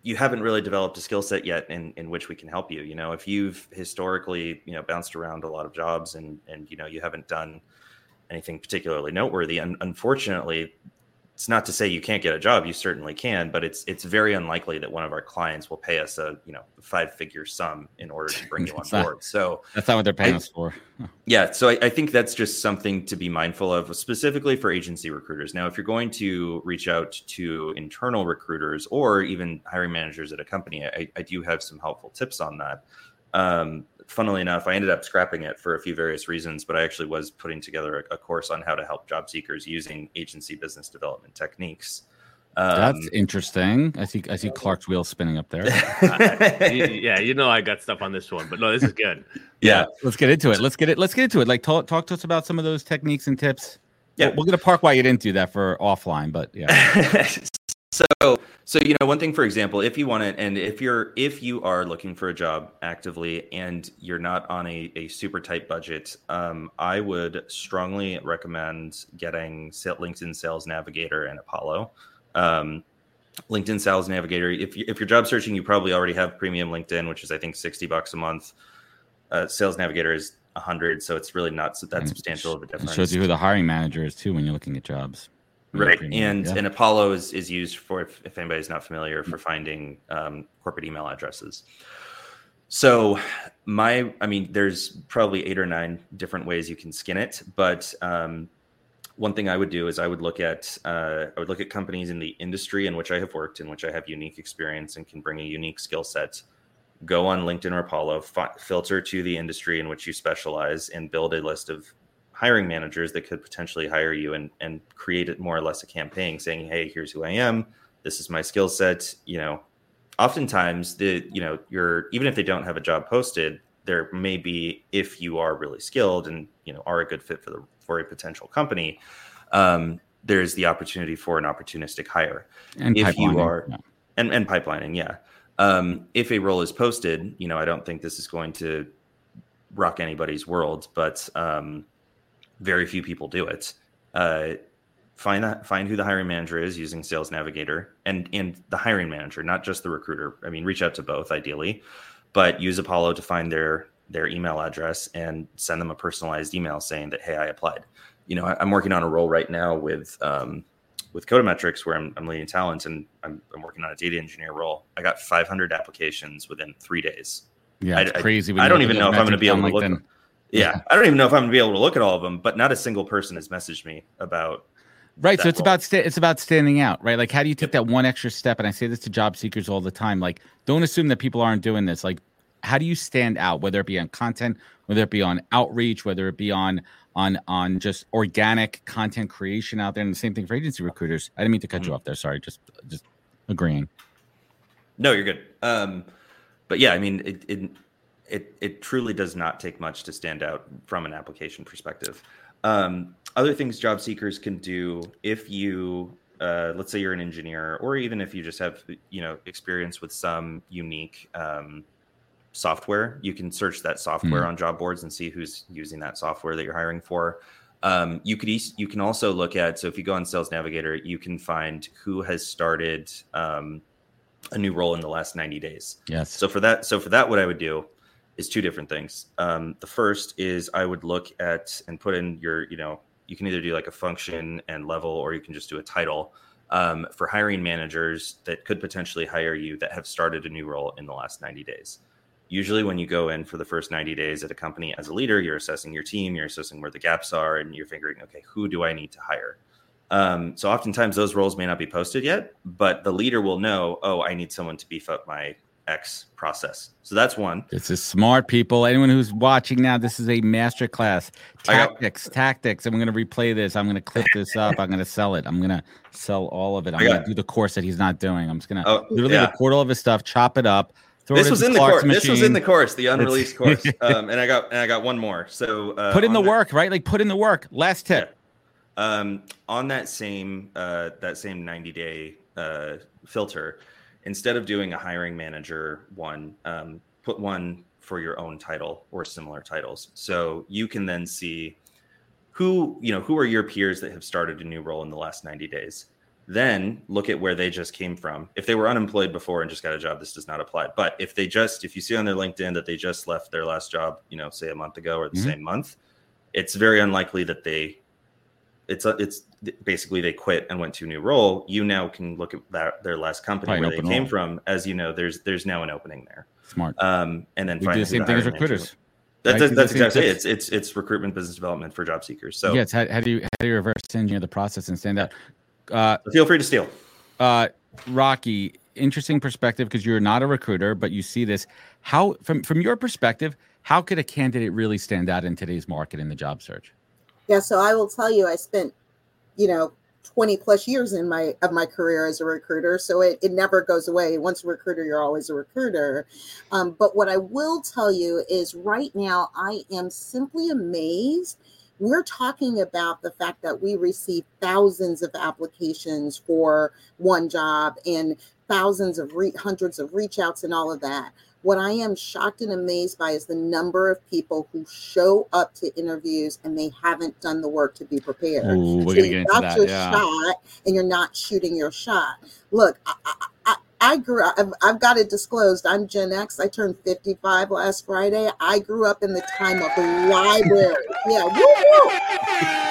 Speaker 4: you haven't really developed a skill set yet in, in which we can help you. You know, if you've historically, you know, bounced around a lot of jobs and and you know you haven't done anything particularly noteworthy, and unfortunately, it's not to say you can't get a job you certainly can but it's it's very unlikely that one of our clients will pay us a you know five figure sum in order to bring you on not, board so
Speaker 3: that's not what they're paying I, us for.
Speaker 4: Yeah so I, I, think that's just something to be mindful of specifically for agency recruiters. Now if you're going to reach out to internal recruiters or even hiring managers at a company i, I do have some helpful tips on that. Um, funnily enough, I ended up scrapping it for a few various reasons, but I actually was putting together a, a course on how to help job seekers using agency business development techniques.
Speaker 3: Um, That's interesting. I see. I see Clark's wheel spinning up there.
Speaker 1: yeah, you know I got stuff on this one, but no, this is good.
Speaker 4: Yeah,
Speaker 3: let's get into it. Let's get it. Let's get into it. Like talk talk to us about some of those techniques and tips. Yeah, we're, we're gonna park why you didn't do that for offline, but yeah.
Speaker 4: So, so you know, one thing, for example, if you want it, and if you're if you are looking for a job actively and you're not on a, a super tight budget, um, I would strongly recommend getting LinkedIn Sales Navigator and Apollo. Um, LinkedIn Sales Navigator. If you, if you're job searching, you probably already have premium LinkedIn, which is I think sixty bucks a month. Uh, Sales Navigator is hundred, so it's really not that substantial of a difference.
Speaker 3: It shows you who the hiring manager is too when you're looking at jobs
Speaker 4: right. And yeah. and apollo is, is used for if, if anybody's not familiar for finding um, corporate email addresses. So my i mean there's probably eight or nine different ways you can skin it but um, one thing i would do is i would look at uh, i would look at companies in the industry in which i have worked in which i have unique experience and can bring a unique skill set. Go on linkedin or apollo fi- filter to the industry in which you specialize and build a list of hiring managers that could potentially hire you and and create it more or less a campaign saying hey here's who i am. This is my skill set. You know oftentimes the you know you're even if they don't have a job posted there may be if you are really skilled and you know are a good fit for the for a potential company um, there's the opportunity for an opportunistic hire.
Speaker 3: And if you are
Speaker 4: yeah. and, and pipelining yeah. Um, if a role is posted you know i don't think this is going to rock anybody's world but um, very few people do it. Uh, find that find who the hiring manager is using Sales Navigator and and the hiring manager, not just the recruiter. I mean, reach out to both ideally, but use Apollo to find their their email address and send them a personalized email saying that hey, I applied. You know, I, am working on a role right now with um, with Codametrics where I'm, I'm leading talent and I'm, I'm, working on a data engineer role. I got 500 applications within three days.
Speaker 3: Yeah, it's
Speaker 4: I,
Speaker 3: crazy.
Speaker 4: I, I don't even know if I'm going to be able to look. Yeah, I don't even know if I'm gonna be able to look at all of them, but not a single person has messaged me about.
Speaker 3: Right, so it's about sta- it's about standing out, right? Like, how do you take that one extra step? And I say this to job seekers all the time. Like, don't assume that people aren't doing this. Like, how do you stand out? Whether it be on content, whether it be on outreach, whether it be on on on just organic content creation out there, and the same thing for agency recruiters. I didn't mean to cut mm-hmm. you off there. Sorry, just just agreeing.
Speaker 4: No, you're good. Um, but yeah, I mean, it, it it it truly does not take much to stand out from an application perspective. Um, other things job seekers can do if you uh, let's say you're an engineer, or even if you just have you know experience with some unique um, software, you can search that software
Speaker 3: Mhm.
Speaker 4: on job boards and see who's using that software that you're hiring for. Um, you could eas- you can also look at so if you go on Sales Navigator, you can find who has started um, a new role in the last 90 days.
Speaker 3: Yes.
Speaker 4: So for that, so for that, what I would do is two different things. Um, the first is I would look at and put in your, you know, you can either do like a function and level, or you can just do a title um, for hiring managers that could potentially hire you that have started a new role in the last 90 days. Usually, when you go in for the first 90 days at a company as a leader, you're assessing your team, you're assessing where the gaps are, and you're figuring, okay, who do I need to hire? Um, so oftentimes those roles may not be posted yet, but the leader will know, oh, I need someone to beef up my X process. So that's one.
Speaker 3: This is smart people. Anyone who's watching now, this is a master class.
Speaker 4: I got-
Speaker 3: Tactics, tactics. I'm going to replay this. I'm going to clip this up. I'm going to sell it. I'm going to sell all of it. I'm going to do the course that he's not doing. I'm just going to
Speaker 4: Oh,
Speaker 3: literally
Speaker 4: yeah.
Speaker 3: record all of his stuff, chop it up. Throw
Speaker 4: This
Speaker 3: it
Speaker 4: was in the course. This was in the course, the unreleased course. Um, and I got and I got one more. So uh,
Speaker 3: Put in the
Speaker 4: that-
Speaker 3: work, right? Like put in the work. Last tip.
Speaker 4: Um, on that same uh, that same 90 day uh, filter, instead of doing a hiring manager one, um, put one for your own title or similar titles. So you can then see who you know who are your peers that have started a new role in the last 90 days. Then look at where they just came from. If they were unemployed before and just got a job, this does not apply. But if they just, if you see on their LinkedIn that they just left their last job, you know, say a month ago or the
Speaker 3: Mhm.
Speaker 4: same month, it's very unlikely that they it's a, it's basically they quit and went to a new role. You now can look at that their last company
Speaker 3: Probably
Speaker 4: where they came
Speaker 3: role.
Speaker 4: from, as you know. There's there's now an opening there,
Speaker 3: Smart.
Speaker 4: um, and then
Speaker 3: We do the same
Speaker 4: the
Speaker 3: thing as recruiters.
Speaker 4: was. That,
Speaker 3: right?
Speaker 4: that's that's exactly it. It's it's it's recruitment business development for job seekers. So
Speaker 3: yes. How, how do you how do you reverse engineer the process and stand out? Uh,
Speaker 4: feel free to steal.
Speaker 3: uh, Rocki, interesting perspective because you're not a recruiter, but you see this. How from from your perspective, how could a candidate really stand out in today's market in the job search?
Speaker 5: Yeah, so I will tell you, I spent, you know, 20 plus years in my of my career as a recruiter. So it, it never goes away. Once a recruiter, you're always a recruiter. Um, but what I will tell you is right now, I am simply amazed. We're talking about the fact that we receive thousands of applications for one job and thousands of re- hundreds of reach outs and all of that. What I am shocked and amazed by is the number of people who show up to interviews and they haven't done the work to be prepared.
Speaker 3: Ooh, we're
Speaker 5: So
Speaker 3: gonna
Speaker 5: you
Speaker 3: get into that.
Speaker 5: your
Speaker 3: Yeah.
Speaker 5: shot and you're not shooting your shot. Look, I, I, I, I grew up, I've, I've got it disclosed. I'm Gen X. I turned 55 last Friday. I grew up in the time of the library. Yeah, woo, woo.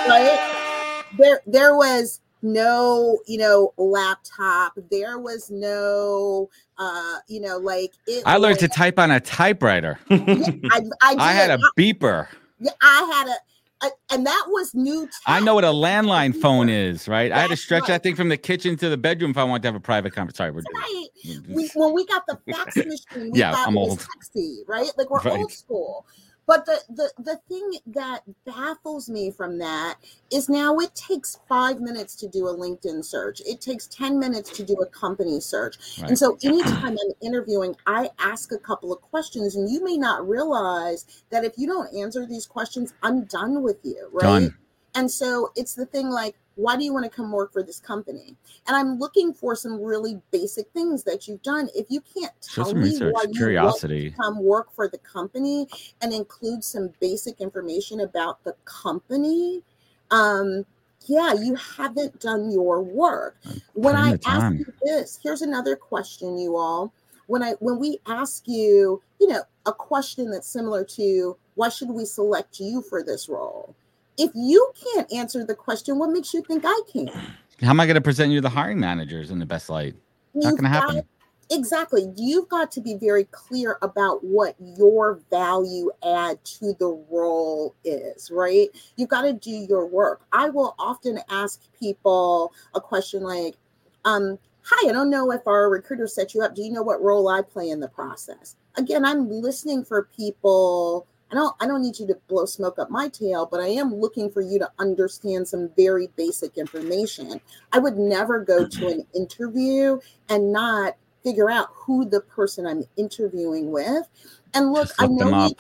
Speaker 5: right? There, there was no, you know, laptop. There was no, uh, you know, like it.
Speaker 3: I learned to type on a typewriter.
Speaker 5: Yeah, I, I,
Speaker 3: I had a beeper.
Speaker 5: Yeah, I had a, a, and that was new.
Speaker 3: I know what a landline phone is, right? I had to stretch
Speaker 5: right.
Speaker 3: that thing from the kitchen to the bedroom if I wanted to have a private conversation. Sorry, we're
Speaker 5: Right. we, when we got the fax machine, we
Speaker 3: Yeah, I'm
Speaker 5: was
Speaker 3: old.
Speaker 5: sexy, right? Like we're
Speaker 3: Right.
Speaker 5: old school. But the, the the thing that baffles me from that is now it takes five minutes to do a LinkedIn search. It takes 10 minutes to do a company search.
Speaker 3: Right.
Speaker 5: And so anytime I'm interviewing, I ask a couple of questions, and you may not realize that if you don't answer these questions, I'm done with you, right?
Speaker 3: Done.
Speaker 5: And so it's the thing like, why do you want to come work for this company? And I'm looking for some really basic things that you've done. If you can't tell me
Speaker 3: research,
Speaker 5: why you want
Speaker 3: curiosity.
Speaker 5: to come work for the company and include some basic information about the company, um, yeah, you haven't done your work. When I ask you this, here's another question, you all. When I when we ask you, you know, a question that's similar to why should we select you for this role? If you can't answer the question, what makes you think I can?
Speaker 3: How am I going to present you to the hiring managers in the best light? Not
Speaker 5: You've
Speaker 3: going to happen.
Speaker 5: got- Exactly. You've got to be very clear about what your value add to the role is, right? You've got to do your work. I will often ask people a question like, um, Hi, I don't know if our recruiter set you up. Do you know what role I play in the process? Again, I'm listening for people. I don't I don't need you to blow smoke up my tail, but I am looking for you to understand some very basic information. I would never go to an interview and not figure out who the person I'm interviewing with. And look, I know we.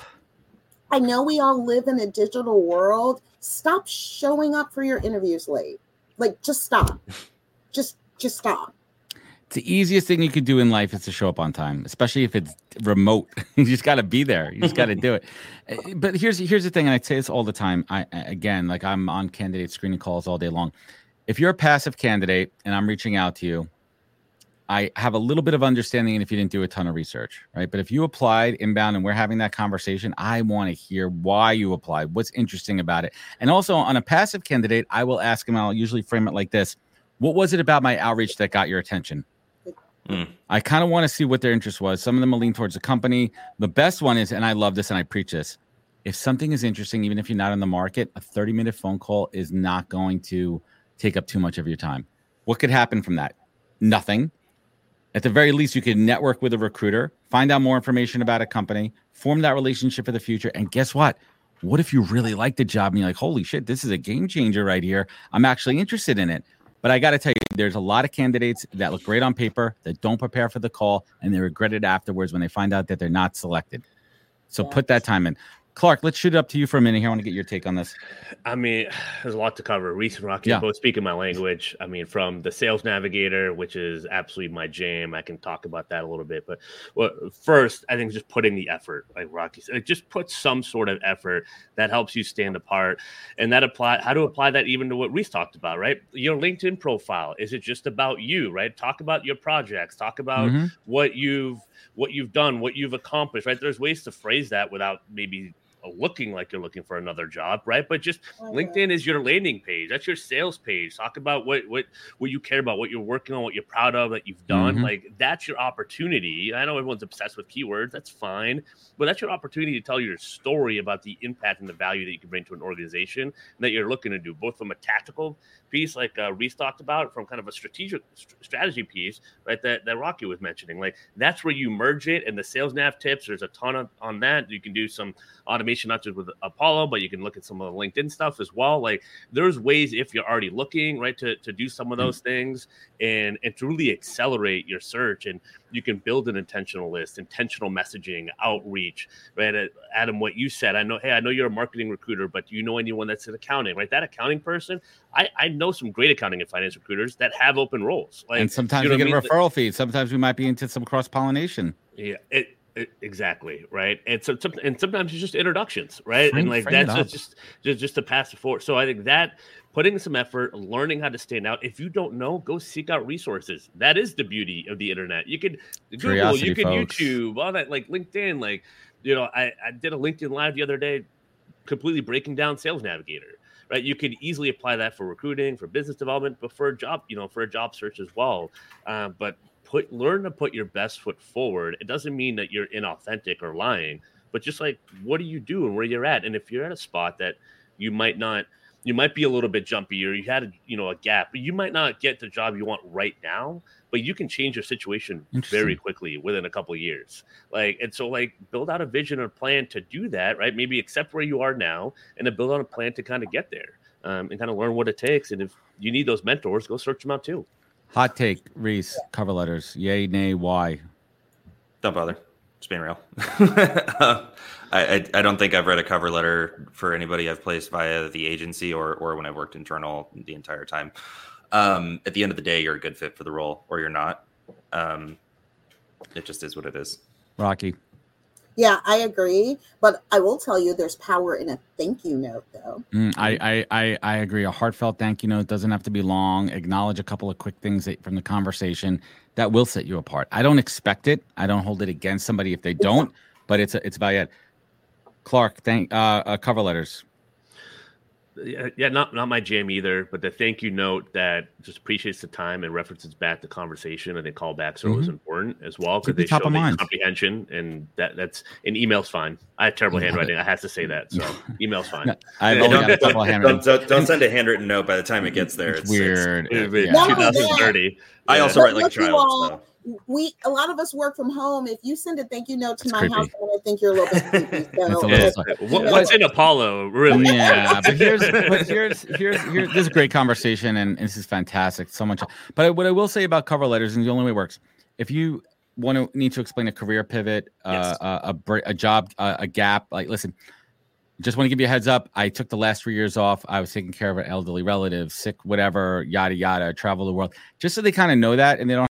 Speaker 5: I know we all live in a digital world. Stop showing up for your interviews late. Like just stop. just just stop.
Speaker 3: It's the easiest thing you could do in life is to show up on time, especially if it's remote. you just got to be there. You just got to do it. Eh, but here's here's the thing, and I say this all the time. I again, like I'm on candidate screening calls all day long. If you're a passive candidate and I'm reaching out to you, I have a little bit of understanding and if you didn't do a ton of research, right? But if you applied inbound and we're having that conversation, I want to hear why you applied, what's interesting about it. And also on a passive candidate, I will ask them, I'll usually frame it like this What was it about my outreach that got your attention? Mm. I kind of want to see what their interest was. Some of them will lean towards the company. The best one is, and I love this and I preach this if something is interesting, even if you're not in the market, a 30 minute phone call is not going to take up too much of your time. What could happen from that? Nothing at the very least, you can network with a recruiter, find out more information about a company, form that relationship for the future. And guess what? What if you really like the job and you're like, holy shit, this is a game changer right here? I'm actually interested in it. But I got to tell you, there's a lot of candidates that look great on paper that don't prepare for the call and they regret it afterwards when they find out that they're not selected. So yeah. put that time in. Clark, let's shoot it up to you for a minute here. I want to get your take on this.
Speaker 1: I mean, there's a lot to cover. Reice and Rocki yeah. both speaking my language. I mean, from the Sales Navigator, which is absolutely my jam. I can talk about that a little bit. But well, first, I think just putting the effort, like Rocki said, just put some sort of effort that helps you stand apart. And that apply how to apply that even to what Reice talked about, right? Your LinkedIn profile. Is it just about you, right? Talk about your projects, talk about mm-hmm. what you've what you've done, what you've accomplished, right? There's ways to phrase that without maybe looking like you're looking for another job, right? But just oh, LinkedIn is your landing page. That's your sales page. Talk about what what what you care about, what you're working on, what you're proud of that you've done. Mm-hmm. Like that's your opportunity. I know everyone's obsessed with keywords. That's fine, but that's your opportunity to tell your story about the impact and the value that you can bring to an organization that you're looking to do, both from a tactical piece like uh, Reice talked about from kind of a strategic st- strategy piece, right? That, that Rocki was mentioning. Like that's where you merge it and the sales nav tips. There's a ton of, on that. You can do some automation, not just with Apollo, but you can look at some of the LinkedIn stuff as well. Like there's ways if you're already looking, right, to, to do some of those mm-hmm. things and, and to really accelerate your search. And you can build an intentional list, intentional messaging, outreach, right? Uh, Adam, what you said, I know, hey, I know you're a marketing recruiter, but do you know anyone that's in accounting, right? That accounting person, I, I know some great accounting and finance recruiters that have open roles.
Speaker 3: Like, and sometimes you know we get a referral fee. Sometimes we might be into some cross pollination.
Speaker 1: Yeah, it, it, exactly right. And so, and sometimes it's just introductions, right? Frame, and like that's just just just to pass it forward. So I think that putting some effort, learning how to stand out. If you don't know, go seek out resources. That is the beauty of the internet. You could Google, Curiosity, you could folks. YouTube, all that, like LinkedIn. Like, you know, I, I did a LinkedIn live the other day, completely breaking down Sales Navigator. Right, you could easily apply that for recruiting, for business development, but for a job, you know, for a job search as well. Uh, but put learn to put your best foot forward. It doesn't mean that you're inauthentic or lying, but just like what do you do and where you're at, and if you're at a spot that you might not you might be a little bit jumpy or you had a, you know a gap but you might not get the job you want right now but you can change your situation very quickly within a couple of years. Like and so like build out a vision or plan to do that right? Maybe accept where you are now and then build on a plan to kind of get there um, and kind of learn what it takes and if you need those mentors go search them out too.
Speaker 3: Hot take reice cover letters. Yay nay why?
Speaker 4: Don't bother. Just being real. I, I, I don't think I've read a cover letter for anybody I've placed via the agency or or when I've worked internal the entire time. Um, at the end of the day, you're a good fit for the role, or you're not. Um, it just is what it is.
Speaker 3: Rocki.
Speaker 5: Yeah, I agree, but I will tell you, there's power in a thank you note, though.
Speaker 3: Mm, I, I, I I agree. A heartfelt thank you note doesn't have to be long. Acknowledge a couple of quick things that, from the conversation that will set you apart. I don't expect it. I don't hold it against somebody if they don't, but it's a, it's about it. Clark, thank uh, uh, cover letters.
Speaker 1: Yeah, not not my jam either, but the thank you note that just appreciates the time and references back to conversation. I think callbacks are mm-hmm. always important as well because they show the comprehension, and that that's an email's fine. I have terrible handwriting. I have to say that, so email's fine. No,
Speaker 4: I've only got terrible handwriting. Don't, don't, send a handwritten note by the time it gets there.
Speaker 3: It's, it's weird.
Speaker 1: It's, it's, yeah. 2030.
Speaker 4: I also write like a child. So
Speaker 5: we a lot of us work from home. If you send a thank you note to my creepy. house, I think you're a little bit creepy. So,
Speaker 1: yeah. what, what's in Apollo, really?
Speaker 3: Yeah, but here's but here's here's here's this is a great conversation, and this is fantastic. So much, but what I will say about cover letters, and the only way it works, if you want to need to explain a career pivot, uh, yes. uh, a, a job, uh, a gap, like listen, just want to give you a heads up. I took the last three years off. I was taking care of an elderly relative, sick, whatever, yada yada. Travel the world, just so they kind of know that, and they don't.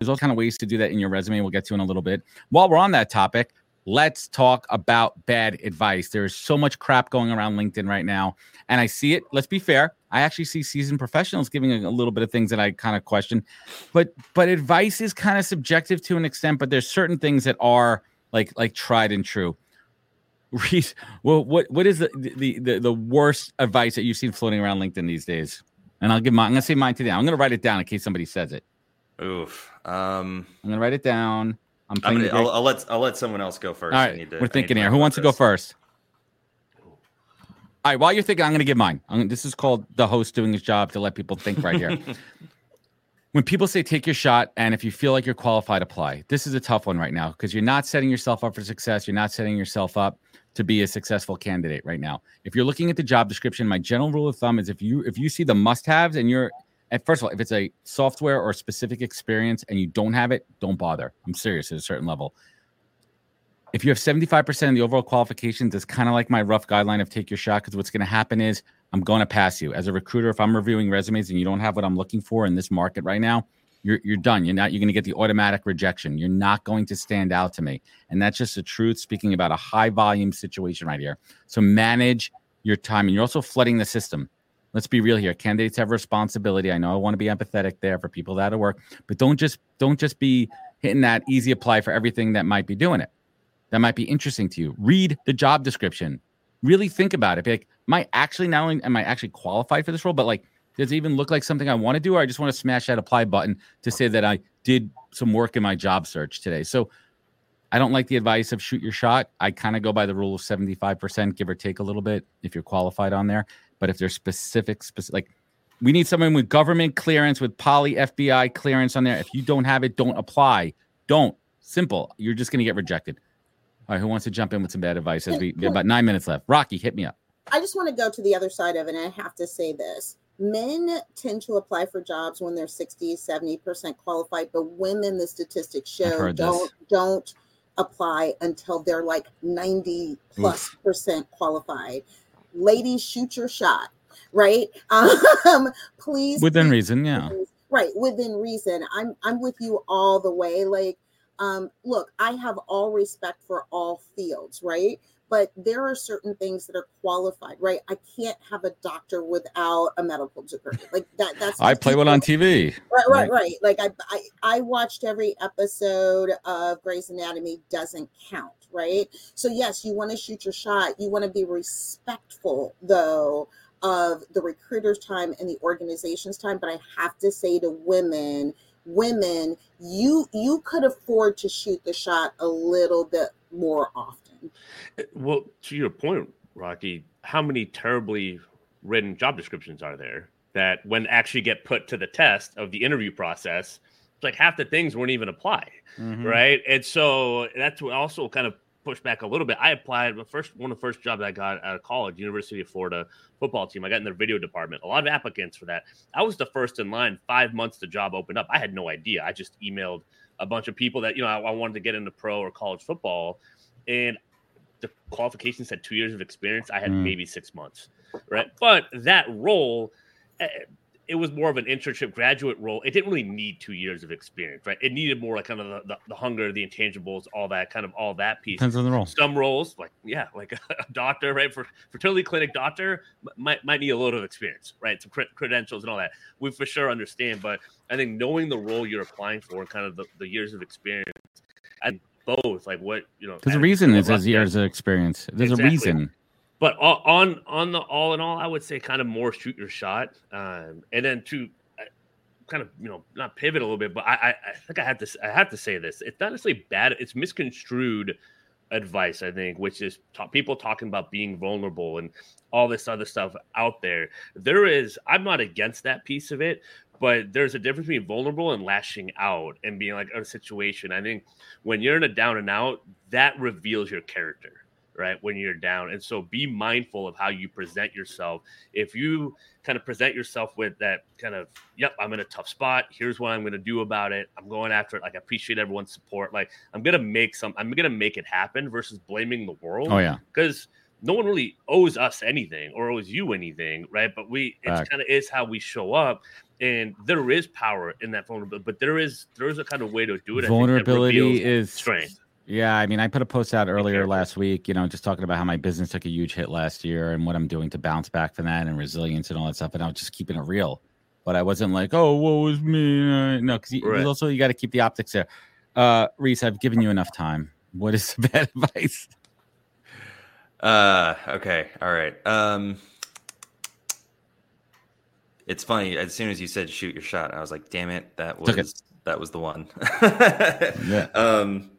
Speaker 3: There's all kind of ways to do that in your resume. We'll get to in a little bit. While we're on that topic, let's talk about bad advice. There is so much crap going around LinkedIn right now, and I see it. Let's be fair. I actually see seasoned professionals giving a, a little bit of things that I kind of question, but but advice is kind of subjective to an extent. But there's certain things that are like like tried and true. Reice, well, what what is the, the the the worst advice that you've seen floating around LinkedIn these days? And I'll give mine. I'm gonna say mine today. I'm gonna write it down in case somebody says it.
Speaker 4: Oof. Um,
Speaker 3: I'm gonna write it down. I'm
Speaker 4: I'm gonna, I'll, I'll let I'll let someone else go first.
Speaker 3: All
Speaker 4: I need to-
Speaker 3: we're
Speaker 4: I
Speaker 3: thinking here. Who wants to go first? All right, while you're thinking, I'm going to give mine. I'm, this is called the host doing his job to let people think right here. when people say take your shot, and if you feel like you're qualified, apply. This is a tough one right now because you're not setting yourself up for success. You're not setting yourself up to be a successful candidate right now. If you're looking at the job description, my general rule of thumb is if you if you see the must-haves and you're first of all, if it's a software or a specific experience and you don't have it, don't bother. I'm serious at a certain level if you have 75% of the overall qualifications, it's kind of like my rough guideline of take your shot. Because what's going to happen is I'm going to pass you as a recruiter. If I'm reviewing resumes and you don't have what I'm looking for in this market right now, you're you're done. You're not. You're going to get the automatic rejection. You're not going to stand out to me, and that's just the truth. Speaking about a high volume situation right here. So manage your time, and you're also flooding the system. Let's be real here. Candidates have responsibility. I know I want to be empathetic there for people that are work, but don't just don't just be hitting that easy apply for everything that might be doing it that might be interesting to you. Read the job description. Really think about it. Be like, am I actually only am I actually qualified for this role, but like, does it even look like something I want to do, or I just want to smash that apply button to say that I did some work in my job search today? So I don't like the advice of shoot your shot. I kind of go by the rule of 75%, give or take a little bit if you're qualified on there. But if there's specific, specific like we need someone with government clearance, with poly FBI clearance on there. If you don't have it, don't apply. Don't. Simple. You're just going to get rejected. All right, who wants to jump in with some bad advice? As we, about nine minutes left. Rocki, hit me up.
Speaker 5: I just want to go to the other side of it, and I have to say this. Men tend to apply for jobs when they're 60, 70% qualified, but women, the statistics show, don't don't apply until they're like 90 plus percent qualified. Ladies, shoot your shot, right? Um, please
Speaker 3: Within reason, yeah.
Speaker 5: Right, within reason. I'm I'm with you all the way. Like, um, look, I have all respect for all fields, right? But there are certain things that are qualified, right? I can't have a doctor without a medical degree. Like that. That's
Speaker 3: I play one on TV.
Speaker 5: Right, right, right. Like I, I, I watched every episode of Grey's Anatomy. Doesn't count, right? So yes, you want to shoot your shot. You want to be respectful, though, of the recruiter's time and the organization's time. But I have to say to women, women, you you could afford to shoot the shot a little bit more often.
Speaker 1: Well, to your point, Rocki, how many terribly written job descriptions are there that when actually get put to the test of the interview process, it's like half the things won't even apply,
Speaker 3: Mhm.
Speaker 1: right? And so that's what also kind of pushed back a little bit. I applied the first one of the first jobs I got out of college, University of Florida football team. I got in their video department. A lot of applicants for that. I was the first in line. Five months the job opened up. I had no idea. I just emailed a bunch of people that you know I, I wanted to get into pro or college football, and the qualifications had two years of experience. I had
Speaker 3: Mm.
Speaker 1: maybe six months, right? But that role, eh, it was more of an internship graduate role. It didn't really need two years of experience, right? It needed more like kind of the, the, the hunger, the intangibles, all that kind of all that piece.
Speaker 3: Depends on the role.
Speaker 1: Some roles, like yeah, like a doctor, right? For fertility clinic doctor, might might need a little of experience, right? Some cre- credentials and all that. We for sure understand, but I think knowing the role you're applying for, and kind of the, the years of experience, and both, like what you know.
Speaker 3: There's a reason it
Speaker 1: as
Speaker 3: years of experience. There's
Speaker 1: Exactly.
Speaker 3: a reason.
Speaker 1: but on on the all in all, I would say kind of more shoot your shot, um, and then to uh, kind of you know not pivot a little bit, but I I, I think I have to I have to say this. It's not necessarily bad. It's misconstrued advice, I think, which is ta- people talking about being vulnerable and all this other stuff out there. There is I'm not against that piece of it. But there's a difference between vulnerable and lashing out and being like a situation. I think when you're in a down and out, that reveals your character right when you're down. And so be mindful of how you present yourself. If you kind of present yourself with that kind of yep i'm in a tough spot. Here's what i'm going to do about it. I'm going after it. Like i appreciate everyone's support. Like i'm going to make some i'm going to make it happen versus blaming the world.
Speaker 3: Oh yeah.
Speaker 1: because no one really owes us anything or owes you anything, right? But we it's kind of is how we show up. And there is power in that vulnerability, but there is there is a kind of way to do it.
Speaker 3: Vulnerability is
Speaker 1: strength.
Speaker 3: Yeah, I mean, I put a post out earlier last week, you know, just talking about how my business took a huge hit last year and what I'm doing to bounce back from that and resilience and all that stuff. And I was just keeping it real, but I wasn't like, oh, what was me? No, because right. also you got to keep the optics there. Uh, Reice, I've given you enough time. What is the bad advice?
Speaker 4: Uh, okay, all right. Um, it's funny. As soon as you said shoot your shot, I was like, damn it, that was that was the one. yeah. Um,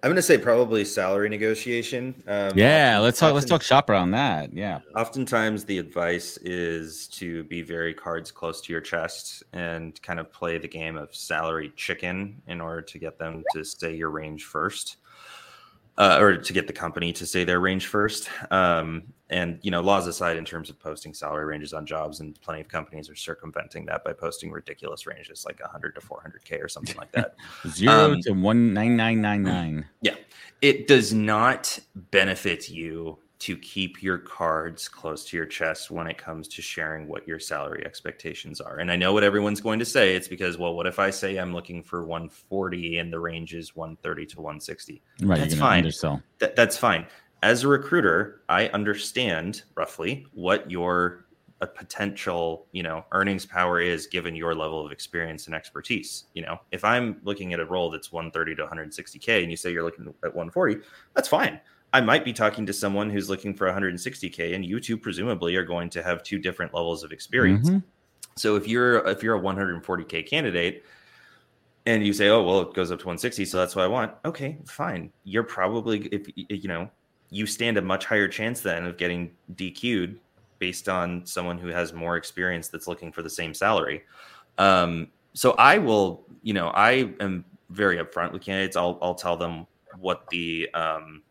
Speaker 4: I'm gonna say probably salary negotiation.
Speaker 3: Um, yeah, often, let's talk. Often, let's talk shop around that. Yeah.
Speaker 4: Oftentimes, the advice is to be very cards close to your chest and kind of play the game of salary chicken in order to get them to say your range first uh, or to get the company to say their range first. Um, and you know, laws aside, in terms of posting salary ranges on jobs, and plenty of companies are circumventing that by posting ridiculous ranges like 100 to 400k or something like that.
Speaker 3: Zero um, to one nine nine nine nine.
Speaker 4: Yeah, it does not benefit you to keep your cards close to your chest when it comes to sharing what your salary expectations are. And I know what everyone's going to say. It's because, well, what if I say I'm looking for 140 and the range is 130 to 160?
Speaker 3: Right. That's fine. Undersell.
Speaker 4: Th- that's fine. As a recruiter, I understand roughly what your a potential, you know, earnings power is given your level of experience and expertise. You know, if I'm looking at a role that's 130 to 160k and you say you're looking at 140, that's fine I might be talking to someone who's looking for 160k, and you two presumably are going to have two different levels of experience. Mm-hmm. So if you're if you're a 140k candidate, and you say, "Oh, well, it goes up to 160, so that's what I want," okay, fine. You're probably if you know you stand a much higher chance then of getting DQ'd based on someone who has more experience that's looking for the same salary. Um, so I will, you know, I am very upfront with candidates. I'll I'll tell them what the um,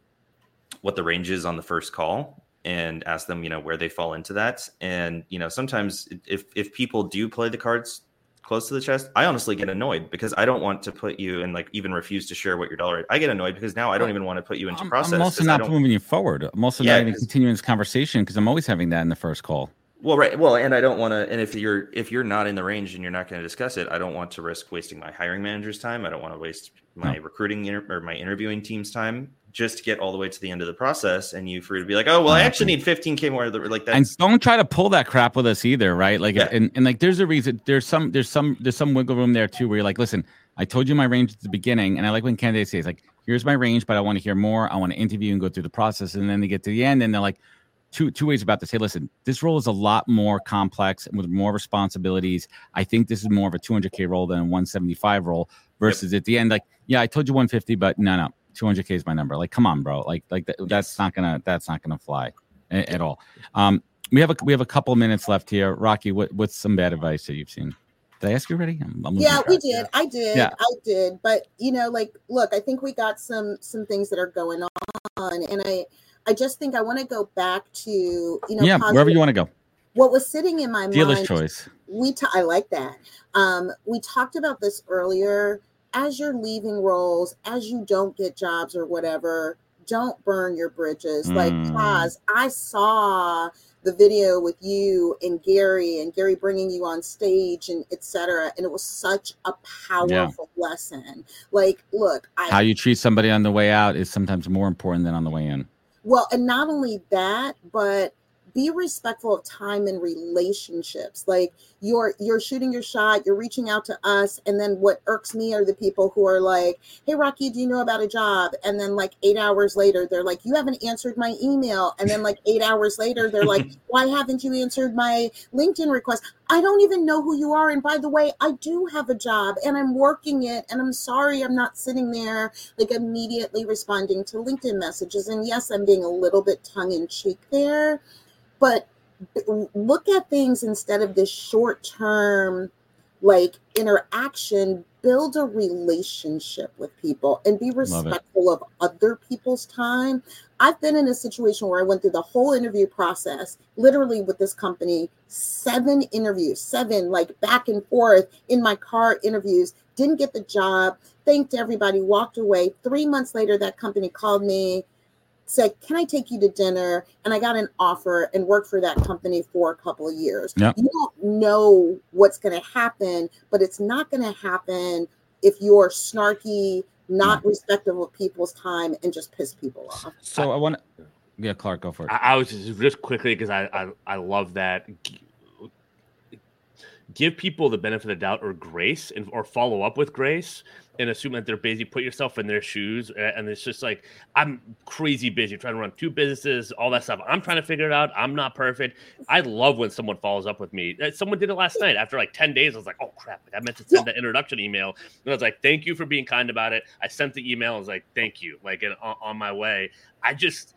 Speaker 4: what the range is on the first call and ask them, you know, where they fall into that. And, you know, sometimes if if people do play the cards close to the chest, I honestly get annoyed because I don't want to put you and like even refuse to share what your dollar. I get annoyed because now I don't even want to put you into
Speaker 3: I'm,
Speaker 4: process.
Speaker 3: I'm also not moving you forward. I'm also yeah, not even continuing this conversation because I'm always having that in the first call.
Speaker 4: Well, right. Well, and I don't want to. And if you're if you're not in the range and you're not going to discuss it, I don't want to risk wasting my hiring manager's time. I don't want to waste my no. recruiting inter- or my interviewing team's time just to get all the way to the end of the process and you for to be like, oh well, I actually need 15k more. Like that.
Speaker 3: And don't try to pull that crap with us either, right? Like, yeah. and, and like, there's a reason. There's some there's some there's some wiggle room there too, where you're like, listen, I told you my range at the beginning, and I like when candidates say, like, here's my range, but I want to hear more. I want to interview and go through the process, and then they get to the end, and they're like. Two, two ways about this. Hey, listen this role is a lot more complex and with more responsibilities i think this is more of a 200k role than a 175 role versus yep. at the end like yeah i told you 150 but no no 200k is my number. Like, come on, bro. Like, like that, that's not gonna that's not gonna fly at, at all. Um, we have a we have a couple minutes left here. Rocki, what what's some bad advice that you've seen? Did I ask you already?
Speaker 5: I'm, I'm yeah, we did. I did. Yeah. I did. But you know, like, look, I think we got some some things that are going on, and I I just think I want to go back to you know,
Speaker 3: yeah, positive, wherever you want to go.
Speaker 5: What was sitting in my
Speaker 3: Dealer's
Speaker 5: mind?
Speaker 3: Choice.
Speaker 5: We t- I like that. Um, we talked about this earlier as you're leaving roles, as you don't get jobs or whatever, don't burn your bridges. Mm. Like, pause. I saw the video with you and Gary and Gary bringing you on stage and etc. And it was such a powerful yeah. lesson. Like, look,
Speaker 3: I, how you treat somebody on the way out is sometimes more important than on the way in.
Speaker 5: Well, and not only that, but be respectful of time and relationships. Like you're you're shooting your shot you're reaching out to us and then what irks me are the people who are like hey rocki do you know about a job? And then like eight hours later they're like you haven't answered my email. And then like eight hours later they're like why haven't you answered my linkedin request? I don't even know who you are and by the way i do have a job and i'm working it and i'm sorry i'm not sitting there like immediately responding to linkedin messages. And yes i'm being a little bit tongue-in-cheek there but look at things instead of this short term like interaction build a relationship with people and be respectful of other people's time. I've been in a situation where i went through the whole interview process literally with this company seven interviews seven like back and forth in my car interviews didn't get the job thanked everybody walked away. Three months later that company called me said, Can I take you to dinner? And I got an offer and worked for that company for a couple of years.
Speaker 3: Yep.
Speaker 5: You don't know what's going to happen, but it's not going to happen if you're snarky, not respectful of people's time, and just piss people off.
Speaker 3: So I want to, yeah, Clark, go for it.
Speaker 1: I, I was just, just quickly because I, I I love that. Give people the benefit of the doubt or grace, and or follow up with grace, and assume that they're busy. Put yourself in their shoes, and it's just like I'm crazy busy trying to run two businesses, all that stuff. I'm trying to figure it out. I'm not perfect. I love when someone follows up with me. Uh, Someone did it last night. After like ten days, I was like, "Oh crap! Like, I meant to send that introduction email." And I was like, "Thank you for being kind about it." I sent the email. I was like, "Thank you." Like, and on, on my way. I just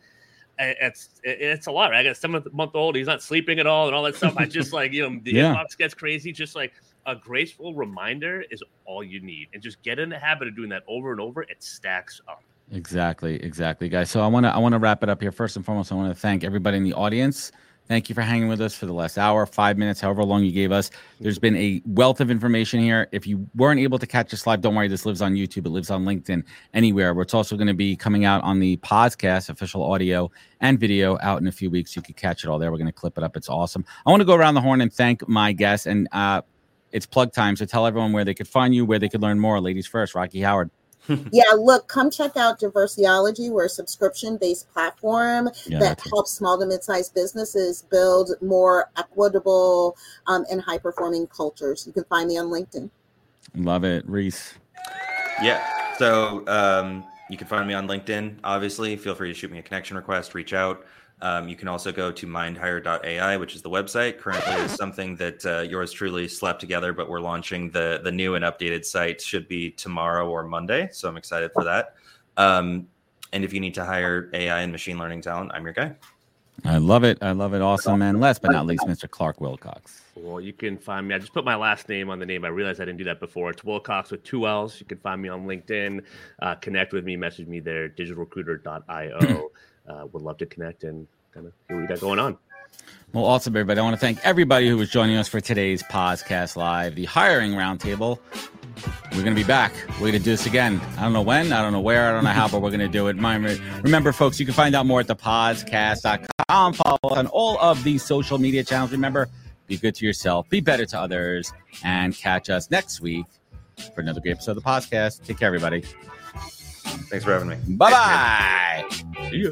Speaker 1: it's it's a lot. Right? I got a seven month old. He's not sleeping at all, and all that stuff. I just like you know the
Speaker 3: Yeah.
Speaker 1: inbox gets crazy. Just like a graceful reminder is all you need, and just get in the habit of doing that over and over. It stacks up.
Speaker 3: Exactly, exactly, guys. So I want to I want to wrap it up here. First and foremost, I want to thank everybody in the audience. Thank you for hanging with us for the last hour, five minutes, however long you gave us. There's been a wealth of information here. If you weren't able to catch this live, don't worry. This lives on YouTube. It lives on LinkedIn, anywhere. It's also going to be coming out on the podcast, official audio and video, out in a few weeks. You could catch it all there. We're going to clip it up. It's awesome. I want to go around the horn and thank my guests. And uh, it's plug time. So tell everyone where they could find you, where they could learn more. Ladies first, Rocki Howard.
Speaker 5: Yeah, look, come check out Diversiology. We're a subscription based platform
Speaker 3: Yeah,
Speaker 5: that helps small to mid sized businesses build more equitable um, and high performing cultures. You can find me on LinkedIn.
Speaker 3: Love it, Reice.
Speaker 4: Yeah. So um, you can find me on LinkedIn. Obviously, feel free to shoot me a connection request, reach out. Um, you can also go to mindhire.ai, which is the website. Currently, is something that uh, yours truly slapped together, but we're launching the the new and updated site. Should be tomorrow or Monday, so I'm excited for that. Um, and if you need to hire AI and machine learning talent, I'm your guy.
Speaker 3: I love it. I love it. Awesome. And last but not least, Mr. Clark Willcox.
Speaker 1: Well, you can find me. I just put my last name on the name. I realized I didn't do that before. It's Willcox with two L's. You can find me on LinkedIn. Uh, connect with me. Message me there. Digitalrecruiter.io. uh, would love to connect and kind of see what you got going on.
Speaker 3: Well, awesome, everybody. I want to thank everybody who was joining us for today's POZcast Live, the hiring roundtable. We're going to be back. We're going to do this again. I don't know when, I don't know where, I don't know how, but we're going to do it. Remember, remember, folks, you can find out more at thePOZcast.com. Follow us on all of these social media channels. Remember, be good to yourself, be better to others, and catch us next week for another great episode of the POZcast. Take care, everybody.
Speaker 4: Thanks for having me.
Speaker 3: Bye bye.
Speaker 1: See ya.